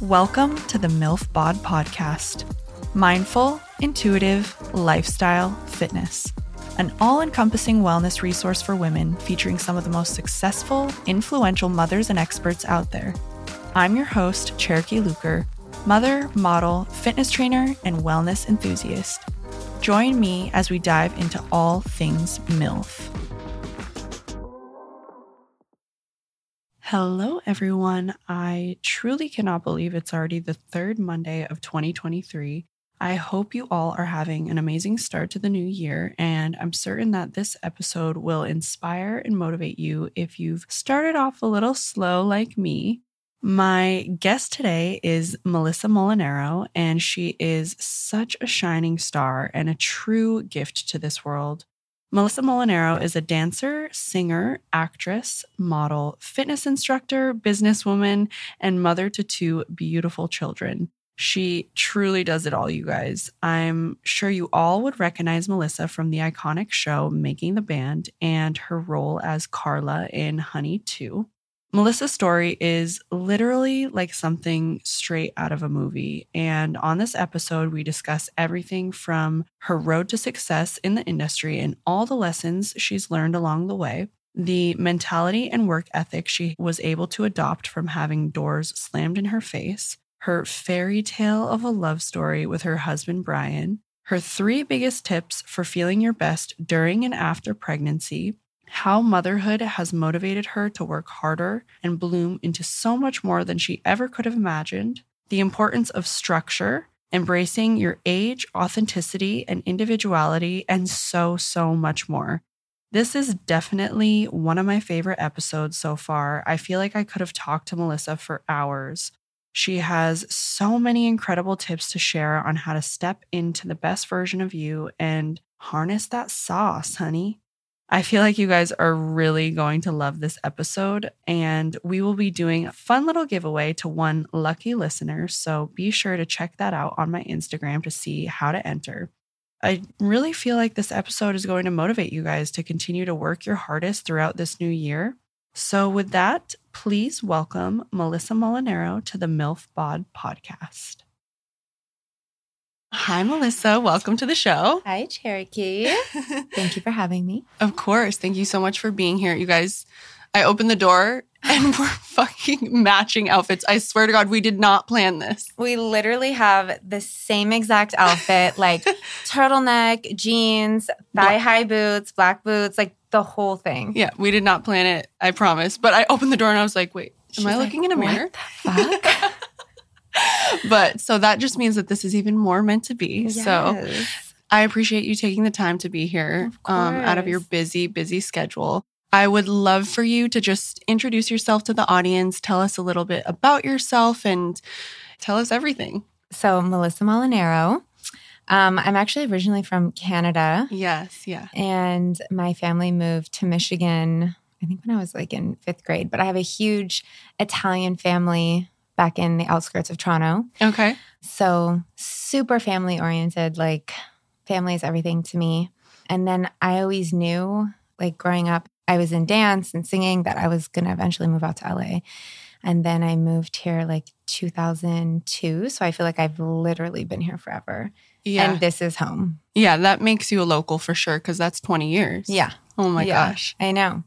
Welcome to the MILF Bod Podcast Mindful, Intuitive Lifestyle Fitness, an all encompassing wellness resource for women featuring some of the most successful, influential mothers and experts out there. I'm your host, Cherokee Luker, mother, model, fitness trainer, and wellness enthusiast. Join me as we dive into all things MILF. Hello, everyone. I truly cannot believe it's already the third Monday of 2023. I hope you all are having an amazing start to the new year, and I'm certain that this episode will inspire and motivate you if you've started off a little slow like me. My guest today is Melissa Molinaro, and she is such a shining star and a true gift to this world. Melissa Molinaro is a dancer, singer, actress, model, fitness instructor, businesswoman, and mother to two beautiful children. She truly does it all, you guys. I'm sure you all would recognize Melissa from the iconic show Making the Band and her role as Carla in Honey 2. Melissa's story is literally like something straight out of a movie. And on this episode, we discuss everything from her road to success in the industry and all the lessons she's learned along the way, the mentality and work ethic she was able to adopt from having doors slammed in her face, her fairy tale of a love story with her husband, Brian, her three biggest tips for feeling your best during and after pregnancy how motherhood has motivated her to work harder and bloom into so much more than she ever could have imagined, the importance of structure, embracing your age, authenticity, and individuality, and so, so much more. This is definitely one of my favorite episodes so far. I feel like I could have talked to Melissa for hours. She has so many incredible tips to share on how to step into the best version of you and harness that sauce, honey. I feel like you guys are really going to love this episode, and we will be doing a fun little giveaway to one lucky listener. So be sure to check that out on my Instagram to see how to enter. I really feel like this episode is going to motivate you guys to continue to work your hardest throughout this new year. So, with that, please welcome Melissa Molinaro to the MILF Bod podcast. Hi, Melissa. Welcome to the show. Hi, Cherokee. Thank you for having me. Of course. Thank you so much for being here. You guys, I opened the door and we're fucking matching outfits. I swear to God, we did not plan this. We literally have the same exact outfit like turtleneck, jeans, thigh high boots, black boots, like the whole thing. Yeah, we did not plan it. I promise. But I opened the door and I was like, wait, am She's I looking like, in a mirror? fuck? but so that just means that this is even more meant to be. Yes. So I appreciate you taking the time to be here um, out of your busy, busy schedule. I would love for you to just introduce yourself to the audience, tell us a little bit about yourself, and tell us everything. So, Melissa Molinaro. Um, I'm actually originally from Canada. Yes, yeah. And my family moved to Michigan, I think when I was like in fifth grade, but I have a huge Italian family back in the outskirts of Toronto. Okay. So super family oriented, like family is everything to me. And then I always knew, like growing up, I was in dance and singing that I was going to eventually move out to LA. And then I moved here like 2002. So I feel like I've literally been here forever. Yeah. And this is home. Yeah, that makes you a local for sure because that's 20 years. Yeah. Oh my yeah, gosh. I know.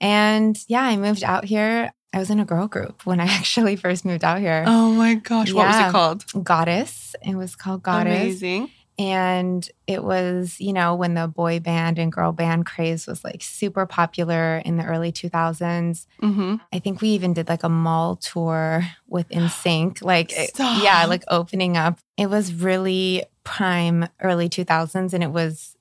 And yeah, I moved out here. I was in a girl group when I actually first moved out here. Oh my gosh. What yeah. was it called? Goddess. It was called Goddess. Amazing. And it was, you know, when the boy band and girl band craze was like super popular in the early 2000s. Mm-hmm. I think we even did like a mall tour with NSYNC. Like, Stop. yeah, like opening up. It was really prime early 2000s and it was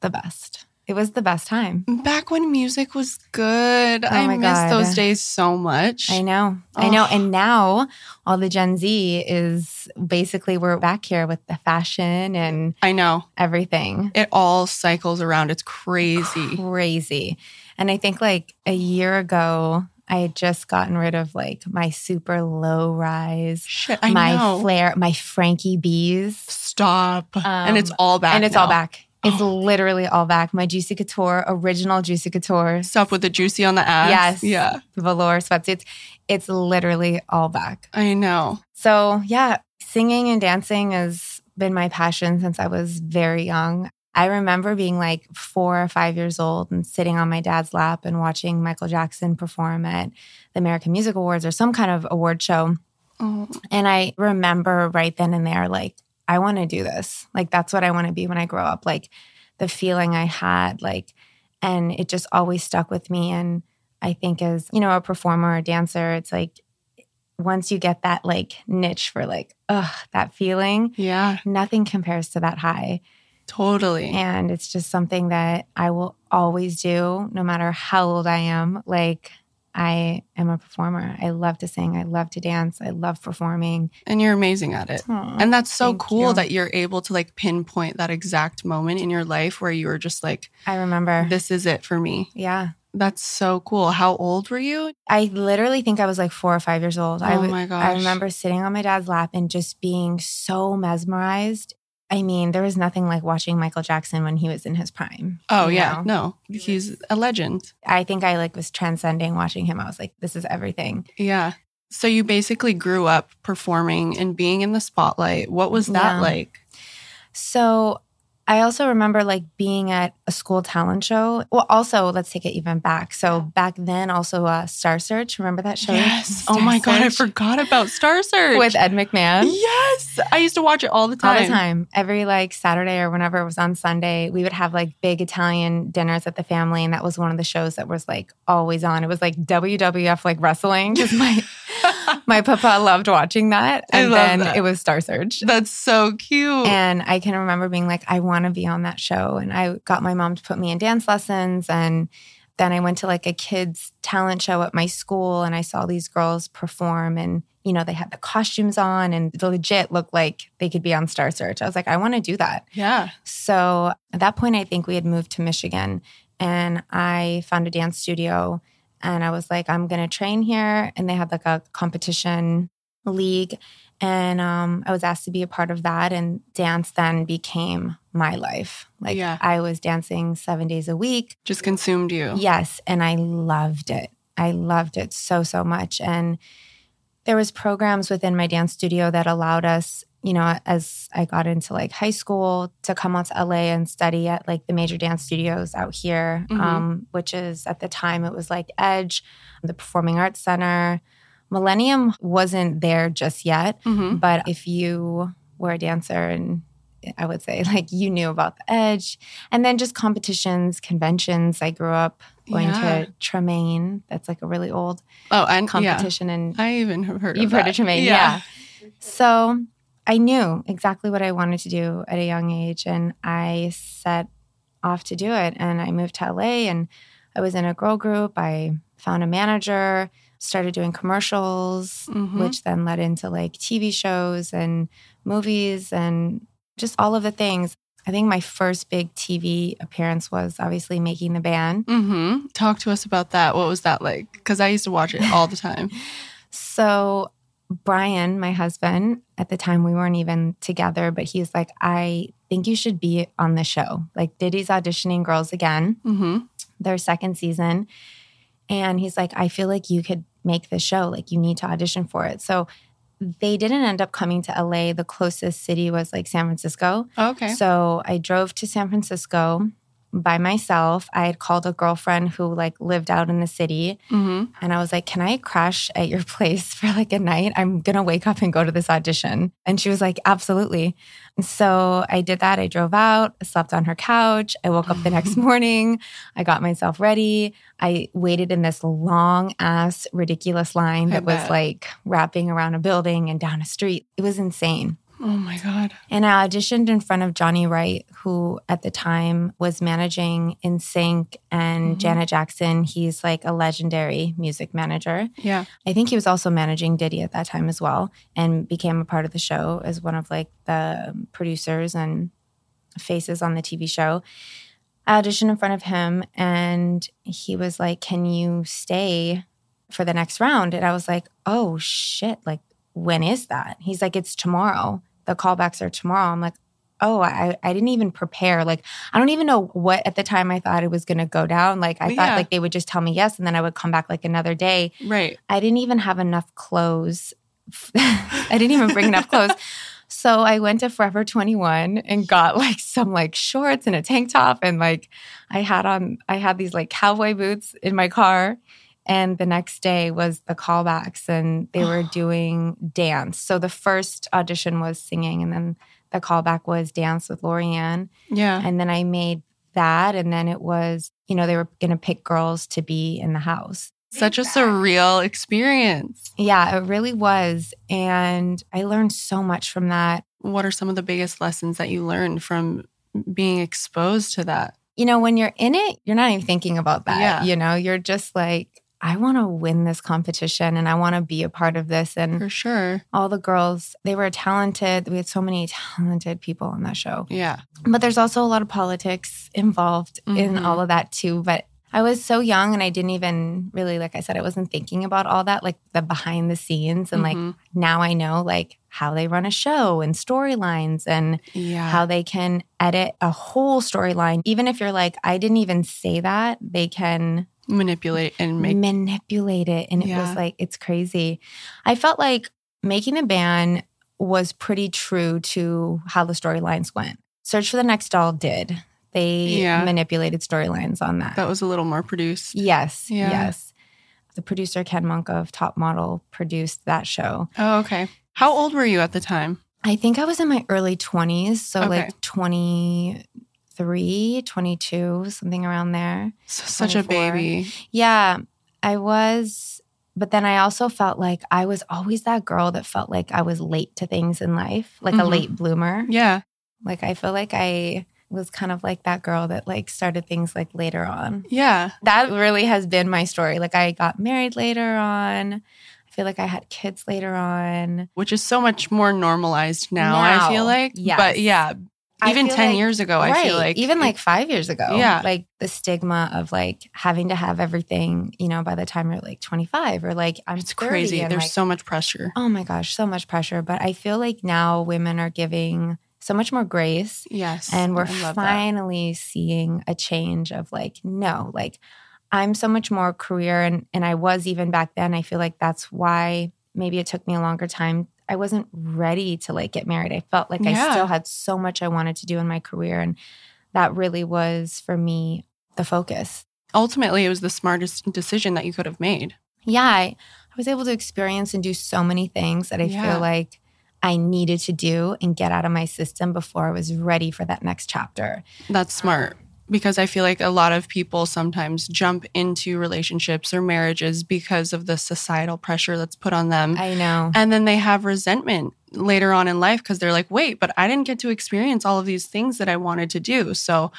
the best. It was the best time. Back when music was good. Oh I miss God. those days so much. I know. Oh. I know. And now all the Gen Z is basically we're back here with the fashion and I know everything. It all cycles around. It's crazy. Crazy. And I think like a year ago, I had just gotten rid of like my super low rise, Shit, my know. flare, my Frankie B's. Stop. Um, and it's all back. And it's now. all back. It's oh. literally all back. My Juicy Couture, original Juicy Couture. Stuff with the juicy on the ass. Yes. Yeah. Velour sweatsuits. It's literally all back. I know. So, yeah, singing and dancing has been my passion since I was very young. I remember being like four or five years old and sitting on my dad's lap and watching Michael Jackson perform at the American Music Awards or some kind of award show. Oh. And I remember right then and there, like, I want to do this. Like, that's what I want to be when I grow up. Like, the feeling I had, like, and it just always stuck with me. And I think as, you know, a performer or dancer, it's like, once you get that like niche for like, ugh, that feeling, yeah, nothing compares to that high. Totally. And it's just something that I will always do, no matter how old I am. Like, I am a performer. I love to sing. I love to dance. I love performing. And you're amazing at it. Aww, and that's so cool you. that you're able to like pinpoint that exact moment in your life where you were just like, I remember, this is it for me. Yeah. That's so cool. How old were you? I literally think I was like four or five years old. Oh I w- my gosh. I remember sitting on my dad's lap and just being so mesmerized I mean, there was nothing like watching Michael Jackson when he was in his prime. Oh yeah, know? no, he's a legend. I think I like was transcending watching him. I was like, this is everything. Yeah. So you basically grew up performing and being in the spotlight. What was that yeah. like? So I also remember like being at a school talent show. Well, also let's take it even back. So back then, also uh, Star Search. Remember that show? Yes. Star oh my Search? god, I forgot about Star Search with Ed McMahon. Yes, I used to watch it all the time. All the time. Every like Saturday or whenever it was on Sunday, we would have like big Italian dinners at the family, and that was one of the shows that was like always on. It was like WWF like wrestling because my my papa loved watching that, and then that. it was Star Search. That's so cute. And I can remember being like, I want to be on that show. And I got my mom to put me in dance lessons. And then I went to like a kids' talent show at my school and I saw these girls perform and, you know, they had the costumes on and they legit looked like they could be on Star Search. I was like, I want to do that. Yeah. So at that point, I think we had moved to Michigan and I found a dance studio and I was like, I'm going to train here. And they had like a competition league. And um, I was asked to be a part of that. And dance then became my life. Like yeah. I was dancing seven days a week. Just consumed you. Yes. And I loved it. I loved it so, so much. And there was programs within my dance studio that allowed us, you know, as I got into like high school to come out to LA and study at like the major dance studios out here, mm-hmm. um, which is at the time it was like Edge, the Performing Arts Center, Millennium wasn't there just yet, mm-hmm. but if you were a dancer and I would say like you knew about the edge and then just competitions, conventions. I grew up going yeah. to Tremaine. That's like a really old oh and competition yeah. and I even have heard you've of heard of Tremaine, yeah. yeah. So I knew exactly what I wanted to do at a young age and I set off to do it and I moved to LA and I was in a girl group. I found a manager started doing commercials, mm-hmm. which then led into like TV shows and movies and just all of the things. I think my first big TV appearance was obviously making the band. Mm-hmm. Talk to us about that. What was that like? Because I used to watch it all the time. so, Brian, my husband, at the time we weren't even together, but he's like, I think you should be on the show. Like, Diddy's auditioning Girls Again, mm-hmm. their second season. And he's like, I feel like you could make this show. Like you need to audition for it. So they didn't end up coming to LA. The closest city was like San Francisco. okay. So I drove to San Francisco by myself. I had called a girlfriend who like lived out in the city. Mm-hmm. And I was like, Can I crash at your place for like a night? I'm going to wake up and go to this audition. And she was like, Absolutely. And so I did that. I drove out, slept on her couch. I woke up the next morning. I got myself ready. I waited in this long ass, ridiculous line that was like wrapping around a building and down a street. It was insane. Oh my God. And I auditioned in front of Johnny Wright, who at the time was managing NSYNC and mm-hmm. Janet Jackson. He's like a legendary music manager. Yeah. I think he was also managing Diddy at that time as well and became a part of the show as one of like the producers and faces on the TV show. I auditioned in front of him and he was like, Can you stay for the next round? And I was like, Oh shit. Like, when is that? He's like, It's tomorrow the callbacks are tomorrow. I'm like, oh, I, I didn't even prepare. Like, I don't even know what at the time I thought it was going to go down. Like, I yeah. thought like they would just tell me yes and then I would come back like another day. Right. I didn't even have enough clothes. I didn't even bring enough clothes. So I went to Forever 21 and got like some like shorts and a tank top and like I had on I had these like cowboy boots in my car and the next day was the callbacks and they were doing dance. So the first audition was singing and then the callback was dance with Laurieann. Yeah. And then I made that and then it was, you know, they were going to pick girls to be in the house. Such a surreal experience. Yeah, it really was. And I learned so much from that. What are some of the biggest lessons that you learned from being exposed to that? You know, when you're in it, you're not even thinking about that. Yeah. You know, you're just like, I want to win this competition and I want to be a part of this. And for sure, all the girls, they were talented. We had so many talented people on that show. Yeah. But there's also a lot of politics involved mm-hmm. in all of that too. But I was so young and I didn't even really, like I said, I wasn't thinking about all that, like the behind the scenes. And mm-hmm. like now I know like how they run a show and storylines and yeah. how they can edit a whole storyline. Even if you're like, I didn't even say that, they can manipulate and make manipulate it. And yeah. it was like, it's crazy. I felt like making the band was pretty true to how the storylines went. Search for the Next Doll did. They yeah. manipulated storylines on that. That was a little more produced. Yes. Yeah. Yes. The producer, Ken Mok of Top Model, produced that show. Oh, okay. How old were you at the time? I think I was in my early 20s. So, okay. like 23, 22, something around there. So, such a baby. Yeah. I was, but then I also felt like I was always that girl that felt like I was late to things in life, like mm-hmm. a late bloomer. Yeah. Like, I feel like I, was kind of like that girl that like started things like later on. Yeah. That really has been my story. Like I got married later on. I feel like I had kids later on. Which is so much more normalized now, now I feel like. Yeah. But yeah, even 10 like, years ago, right, I feel like. Even like five years ago. Yeah. Like the stigma of like having to have everything, you know, by the time you're like 25 or like I'm It's crazy. There's like, so much pressure. Oh my gosh, so much pressure. But I feel like now women are giving so much more grace. Yes. And we're finally that. seeing a change of like, no, like I'm so much more career and and I was even back then. I feel like that's why maybe it took me a longer time. I wasn't ready to like get married. I felt like yeah. I still had so much I wanted to do in my career. And that really was for me the focus. Ultimately, it was the smartest decision that you could have made. Yeah. I, I was able to experience and do so many things that I yeah. feel like I needed to do and get out of my system before I was ready for that next chapter. That's smart because I feel like a lot of people sometimes jump into relationships or marriages because of the societal pressure that's put on them. I know. And then they have resentment later on in life because they're like, wait, but I didn't get to experience all of these things that I wanted to do. So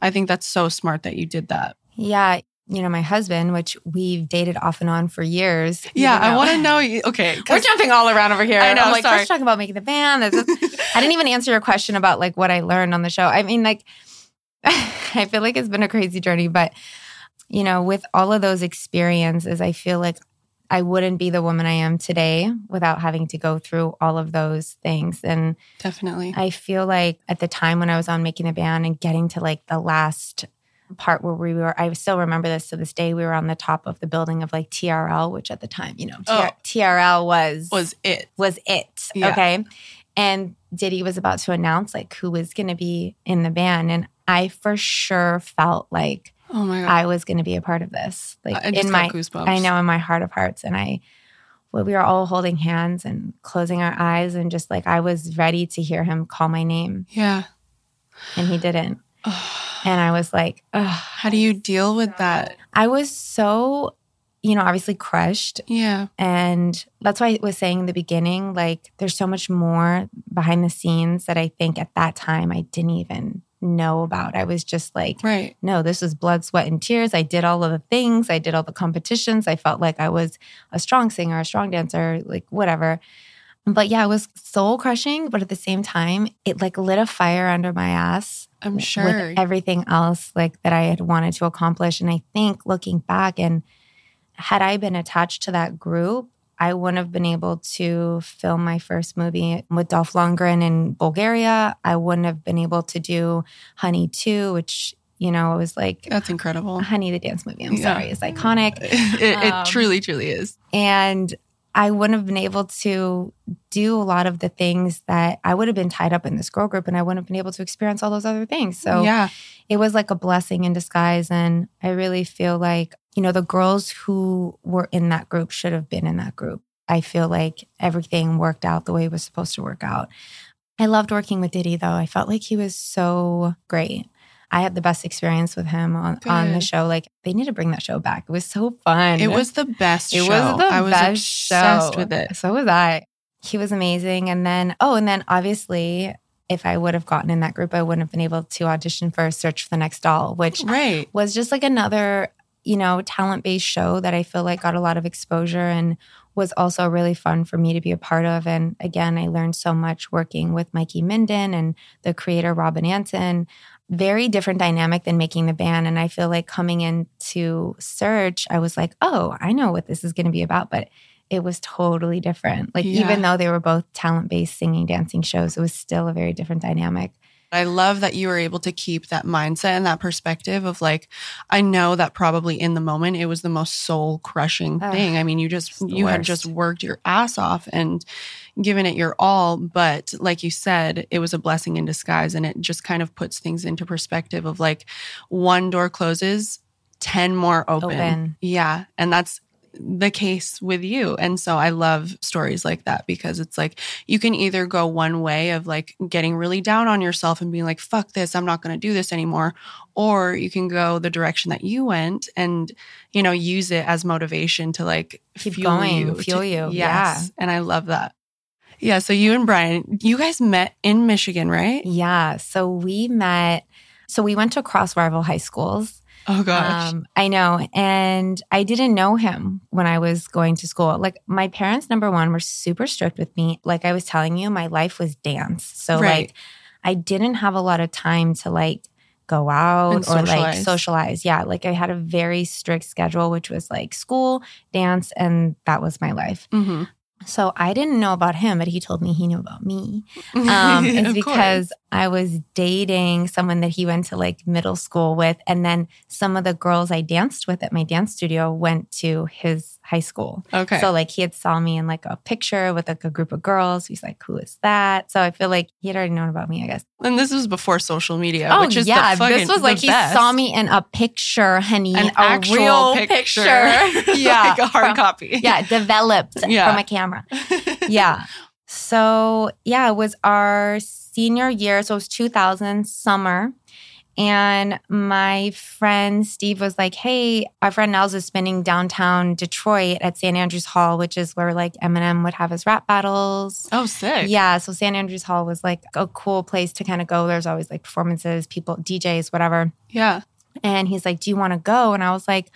I think that's so smart that you did that. Yeah you know, my husband, which we've dated off and on for years. Yeah, I want to know. You, okay, we're jumping all around over here. I know. I'm like, sorry. first talking about making the band. I didn't even answer your question about like what I learned on the show. I mean, like, I feel like it's been a crazy journey, but you know, with all of those experiences, I feel like I wouldn't be the woman I am today without having to go through all of those things. And definitely, I feel like at the time when I was on making the band and getting to like the last part where we were i still remember this to this day we were on the top of the building of like trl which at the time you know TR, oh, trl was was it. was it yeah. okay? And diddy was about to announce like who was going to be in the band. And i for sure felt like oh my God. i was going to be a part of this like in my goosebumps. i know in my heart of hearts and i well, we were all holding hands and closing our eyes and just like i was ready to hear him call my name yeah and he didn't And I was like, how do you deal with that? I was so, you know, obviously crushed. Yeah. And that's why I was saying in the beginning, like, there's so much more behind the scenes that I think at that time I didn't even know about. I was just like, right. no, this was blood, sweat, and tears. I did all of the things, I did all the competitions. I felt like I was a strong singer, a strong dancer, like whatever. But yeah, it was soul crushing, but at the same time, it like lit a fire under my ass. I'm sure. With everything else like that I had wanted to accomplish. And I think looking back and had I been attached to that group, I wouldn't have been able to film my first movie with Dolph Lundgren in Bulgaria. I wouldn't have been able to do Honey 2, which you know, it was like that's incredible. Honey, the dance movie. I'm yeah. sorry, is iconic. it, it um, truly, truly is. And I wouldn't have been able to do a lot of the things that I would have been tied up in this girl group and I wouldn't have been able to experience all those other things. So yeah. it was like a blessing in disguise. And I really feel like, you know, the girls who were in that group should have been in that group. I feel like everything worked out the way it was supposed to work out. I loved working with Diddy though. I felt like he was so great. I had the best experience with him on, on the show. Like they need to bring that show back. It was so fun. It was the best. It show. was the I was best obsessed show. with it. So was I. He was amazing. And then oh, and then obviously if I would have gotten in that group, I wouldn't have been able to audition for Search for the Next Doll, which right. was just like another, you know, talent based show that I feel like got a lot of exposure and was also really fun for me to be a part of. And again, I learned so much working with Mikey Minden and the creator Robin Antin very different dynamic than making the band. And I feel like coming into Search, I was like, oh, I know what this is going to be about. But it was totally different. Like, yeah. even though they were both talent based singing, dancing shows, it was still a very different dynamic. I love that you were able to keep that mindset and that perspective of like, I know that probably in the moment it was the most soul crushing thing. I mean, you just, you worst. had just worked your ass off and given it your all. But like you said, it was a blessing in disguise. And it just kind of puts things into perspective of like one door closes, 10 more open. open. Yeah. And that's the case with you. And so I love stories like that because it's like you can either go one way of like getting really down on yourself and being like, fuck this, I'm not going to do this anymore. Or you can go the direction that you went and, you know, use it as motivation to like keep fuel going, you. Fuel to, you. Yes. Yeah. And I love that. Yeah. So you and Brian, you guys met in Michigan, right? Yeah. So we met, so we went to cross rival high schools. Oh gosh. Um, I know. And I didn't know him when I was going to school. Like my parents, number one, were super strict with me. Like I was telling you, my life was dance. So right. like I didn't have a lot of time to like go out or like socialize. Yeah. Like I had a very strict schedule, which was like school, dance, and that was my life. Mm-hmm. So I didn't know about him, but he told me he knew about me. Um, it's because course. I was dating someone that he went to like middle school with. And then some of the girls I danced with at my dance studio went to his high school. Okay. So like he had saw me in like a picture with like a group of girls. He's like, who is that? So I feel like he had already known about me, I guess. And this was before social media, oh, which is yeah. this was like he best. saw me in a picture, honey. An a real picture. picture. yeah. like a hard from, copy. Yeah. Developed yeah. from a camera. yeah. So yeah, it was our senior year. So it was 2000 summer. And my friend Steve was like, Hey, our friend Nels is spending downtown Detroit at St. Andrews Hall, which is where like Eminem would have his rap battles. Oh, sick. Yeah. So St. Andrews Hall was like a cool place to kind of go. There's always like performances, people, DJs, whatever. Yeah. And he's like, Do you want to go? And I was like,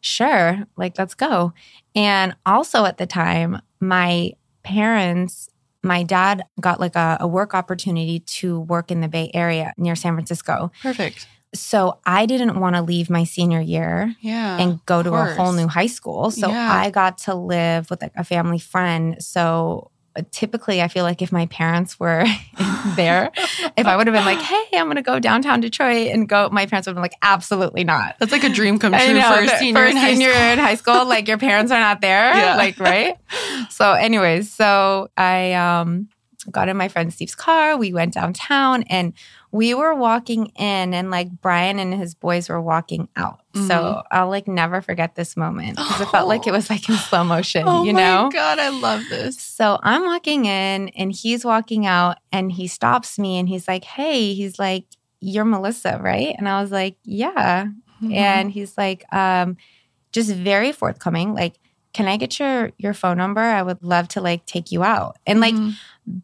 Sure. Like, let's go. And also at the time, my parents my dad got like a, a, work opportunity to work in the Bay Area near San Francisco. Perfect. So I didn't want to leave my senior year yeah, and go to course. a whole new high school. So yeah. I got to live with like a family friend. So typically I feel like if my parents were there, if I would have been like, hey, I'm going to go downtown Detroit and go, my parents would have been like, absolutely not. That's like a dream come true know, for a senior, for in, high senior in high school. Like your parents are not there. Yeah. Like, right? So anyways, so I um, got in my friend Steve's car. We went downtown and we were walking in and like Brian and his boys were walking out. Mm-hmm. So I'll like never forget this moment because it felt like it was like in slow motion, oh you know? my God, I love this. So I'm walking in and he's walking out and he stops me and he's like, Hey, he's like, You're Melissa, right? And I was like, Yeah. Mm-hmm. And he's like, um, just very forthcoming, like, can I get your your phone number? I would love to like take you out. And like mm-hmm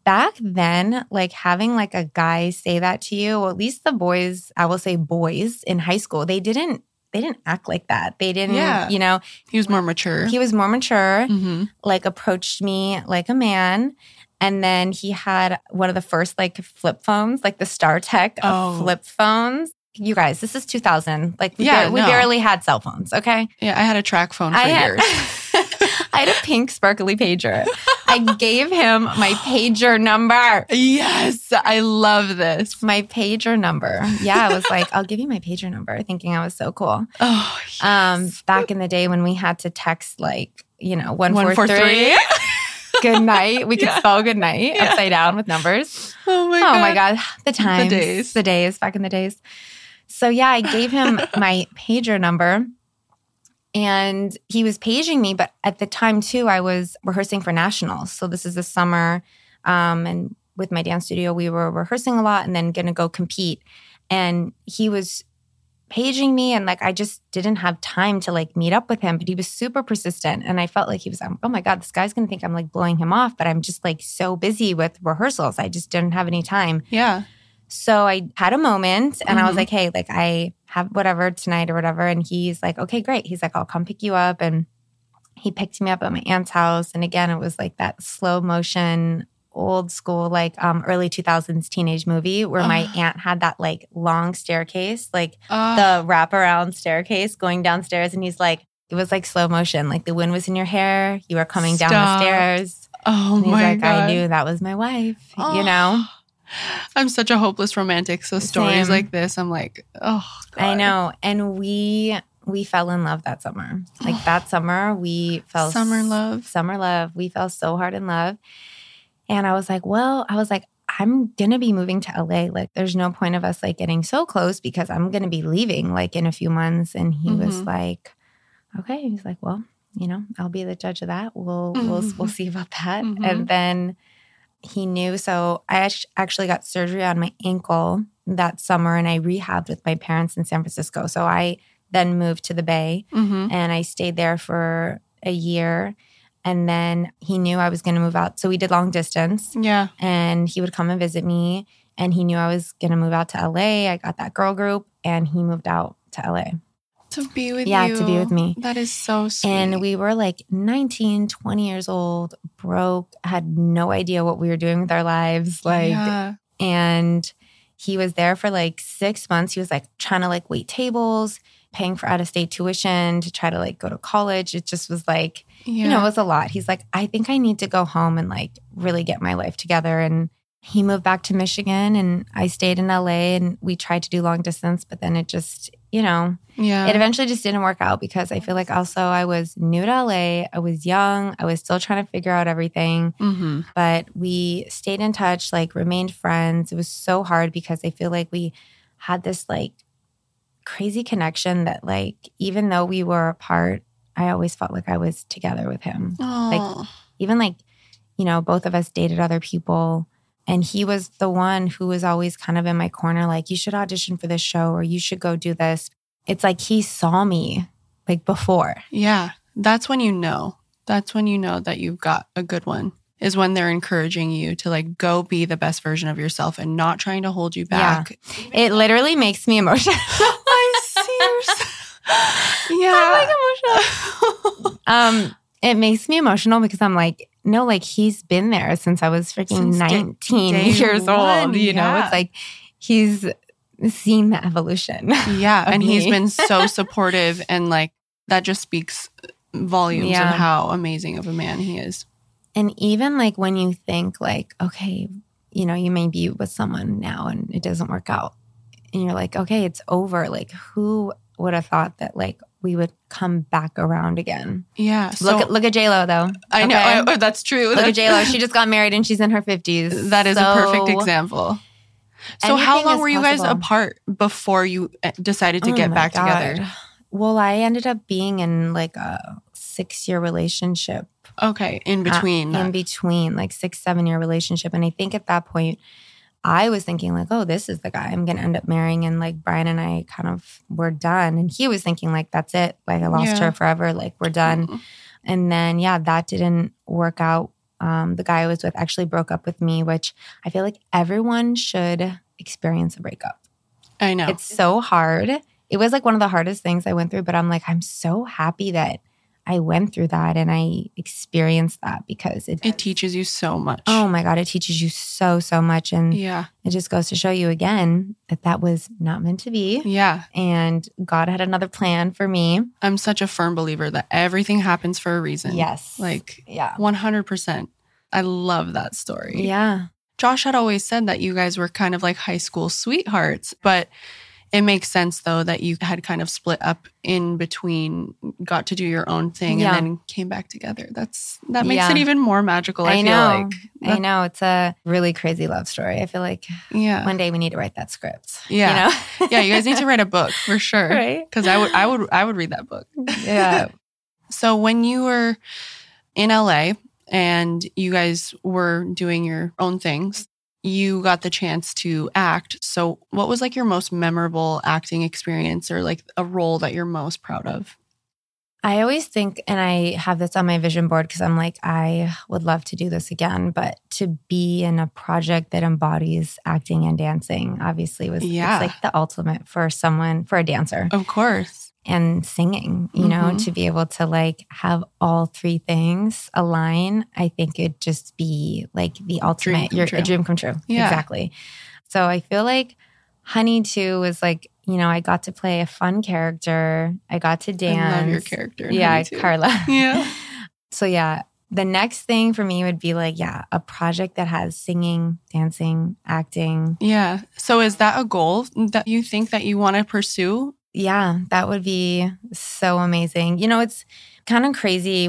back then, like having like a guy say that to you, or at least the boys, I will say boys in high school, they didn't they didn't act like that. They didn't, yeah. you know. He was more mature. He was more mature, mm-hmm. like approached me like a man. And then he had one of the first like flip phones, like the StarTAC oh. flip phones. You guys, this is 2000. Like, we, yeah, bar- we barely had cell phones, okay? Yeah, I had a TracFone for I years. I had a pink sparkly pager. I gave him my pager number. Yes, I love this. My pager number. Yeah, I was like, I'll give you my pager number, thinking I was so cool. Oh, yes. Um, back in the day when we had to text like, you know, one, one four, four three. good night. We could yeah. spell good night yeah. upside down with numbers. Oh my god. Oh my god. The times. The days. The days back in the days. So yeah, I gave him my pager number and he was paging me. But at the time, too, I was rehearsing for nationals. So this is the summer. Um, and with my dance studio, we were rehearsing a lot and then to go compete. And he was paging me and like I just didn't have time to like meet up with him but he was super persistent and I felt like he was oh my god this guy's to think I'm like blowing him off but I'm just like so busy with rehearsals I just didn't have any time. Yeah. So I had a moment and mm-hmm. I was mm-hmm. like, hey, like I have whatever tonight or whatever. And he's like, okay, great. He's like, I'll come pick you up. And he picked me up at my aunt's house. And again, it was like that slow motion, old school, like um, early 2000s teenage movie where uh. my aunt had that like long staircase, like uh. the wraparound staircase going downstairs. And he's like, it was like slow motion. Like the wind was in your hair. You were coming Stop. down the stairs. Oh and he's my like, God. I knew that was my wife, oh. you know? I'm such a hopeless romantic. So stories Same. like this, I'm like, oh, God. I know. And we we fell in love that summer. Like that summer, we fell summer love. Summer love. We fell so hard in love. And I was like, well, I was like, I'm gonna be moving to LA. Like, there's no point of us like getting so close because I'm gonna be leaving like in a few months. And he mm-hmm. was like, okay. He's like, well, you know, I'll be the judge of that. We'll mm-hmm. we'll we'll see about that. Mm-hmm. And then he knew. So I actually got surgery on my ankle that summer and I rehabbed with my parents in San Francisco. So I then moved to the Bay mm-hmm. and I stayed there for a year. And then he knew I was going to move out. So we did long distance. Yeah. And he would come and visit me. And he knew I was going to move out to LA. I got that girl group and he moved out to LA. To be with yeah, you. Yeah, to be with me. That is so sweet. And we were like 19, 20 years old, broke, had no idea what we were doing with our lives. Like, yeah. and he was there for like six months. He was like trying to like wait tables, paying for out of state tuition to try to like go to college. It just was like, yeah. you know, it was a lot. He's like, I think I need to go home and like really get my life together. And he moved back to Michigan and I stayed in LA and we tried to do long distance, but then it just, you know, yeah. It eventually just didn't work out because I feel like also I was new to LA. I was young. I was still trying to figure out everything. Mm-hmm. But we stayed in touch, like remained friends. It was so hard because I feel like we had this like crazy connection that like even though we were apart, I always felt like I was together with him. Aww. Like even like, you know, both of us dated other people. And he was the one who was always kind of in my corner, like, you should audition for this show or you should go do this it's like he saw me like before. Yeah. That's when you know. That's when you know that you've got a good one. Is when they're encouraging you to like go be the best version of yourself and not trying to hold you back. Yeah. It literally makes me emotional. I see. yeah. I'm like emotional. um, it makes me emotional because I'm like, no, like he's been there since I was freaking since 19 day, day years one, old. You yeah. know, it's like he's seen the evolution. Yeah. and me. he's been so supportive and like that just speaks volumes yeah. of how amazing of a man he is. And even like when you think like, okay, you know, you may be with someone now and it doesn't work out. And you're like, okay, it's over. Like who would have thought that like we would come back around again. Yeah. So look at look at J Lo though. I okay? know I, oh, that's true. Look that's at J Lo. She just got married and she's in her fifties. That is so, a perfect example. So how long were you guys apart before you eh, decided to oh get back God. together? Well, I ended up being in like a six year relationship. Okay, in between. At, in between, like six, seven year relationship. And I think at that point, I was thinking like, oh, this is the guy I'm going to end up marrying. And like Brian and I kind of were done. And he was thinking like, that's it. Like I lost yeah. her forever. Like we're done. Mm-hmm. And then, yeah, that didn't work out um, the guy I was with actually broke up with me, which I feel like everyone should experience a breakup. I know. It's so hard. It was like one of the hardest things I went through, but I'm like, I'm so happy that I went through that and I experienced that because it it teaches you so much. Oh my god, it teaches you so so much and yeah. It just goes to show you again that that was not meant to be. Yeah. And God had another plan for me. I'm such a firm believer that everything happens for a reason. Yes. Like yeah. 100%. I love that story. Yeah. Josh had always said that you guys were kind of like high school sweethearts, but it makes sense though that you had kind of split up in between, got to do your own thing, Yeah. and then came back together. That's that makes Yeah. it even more magical. I, I feel know. like I know. It's a really crazy love story. I feel like Yeah, one day we need to write that script. Yeah. You know? yeah. You guys need to write a book for sure, right? Because I would, I would, I would read that book. Yeah. So when you were in LA and you guys were doing your own things, you got the chance to act. So what was like your most memorable acting experience or like a role that you're most proud of? I always think, and I have this on my vision board because I'm like, I would love to do this again, but to be in a project that embodies acting and dancing obviously was Yeah. it's like the ultimate for someone, for a dancer Of course. And singing, you know, Mhm. to be able to like have all three things align. I think it'd just be like the ultimate, your, true. a dream come true. Yeah. Exactly. So I feel like Honey 2 was like, you know, I got to play a fun character. I got to dance. I love your character. in Yeah. Carla. Yeah. So yeah, the next thing for me would be like, yeah, a project that has singing, dancing, acting. Yeah. So is that a goal that you think that you want to pursue? Yeah, that would be so amazing. You know, it's kind of crazy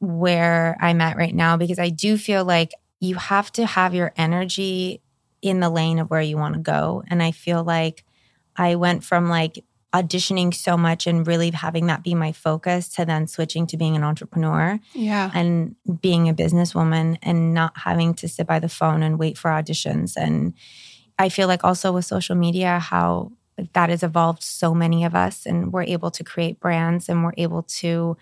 where I'm at right now because I do feel like you have to have your energy in the lane of where you want to go. And I feel like I went from like auditioning so much and really having that be my focus to then switching to being an entrepreneur. Yeah. and being a businesswoman and not having to sit by the phone and wait for auditions. And I feel like also with social media, how that has evolved so many of us, and we're able to create brands and we're able to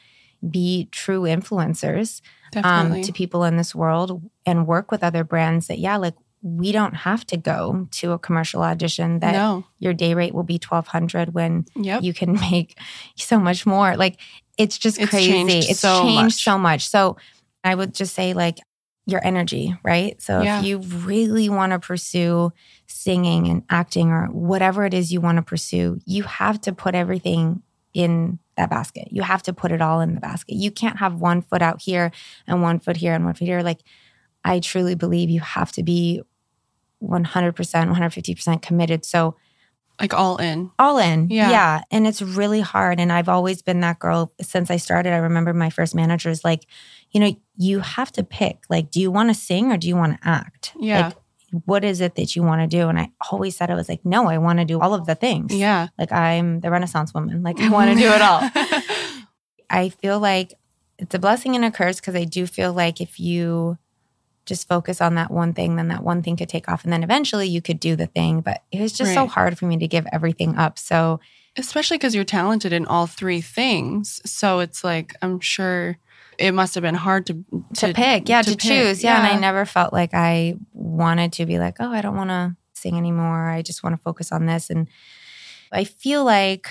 be true influencers um, to people in this world and work with other brands that, yeah, like we don't have to go to a commercial audition that no. your day rate will be 1200 when Yep. you can make so much more. Like it's just It's crazy. changed it's so changed much. so much. So I would just say like your energy, right? So Yeah. if you really want to pursue singing and acting or whatever it is you want to pursue, you have to put everything in that basket. You have to put it all in the basket. You can't have one foot out here and one foot here and one foot here. Like I truly believe you have to be 100%, 150% committed. So like all in. all in. Yeah. Yeah. And it's really hard. And I've always been that girl since I started. I remember my first manager is like, you know, you have to pick. Like, do you want to sing or do you want to act? Yeah. Like, what is it that you want to do? And I always said, I was like, no, I want to do all of the things. Yeah. Like, I'm the Renaissance woman. Like, I want to do it all. all. I feel like it's a blessing and a curse because I do feel like if you just focus on that one thing, then that one thing could take off. And then eventually you could do the thing. But it was just so hard for me to give everything up. So, Especially because you're talented in all three things. So it's like, I'm sure it must have been hard to to, pick, yeah, to, pick. choose. Yeah. And I never felt like I wanted to be like, oh, I don't want to sing anymore. I just want to focus on this. And I feel like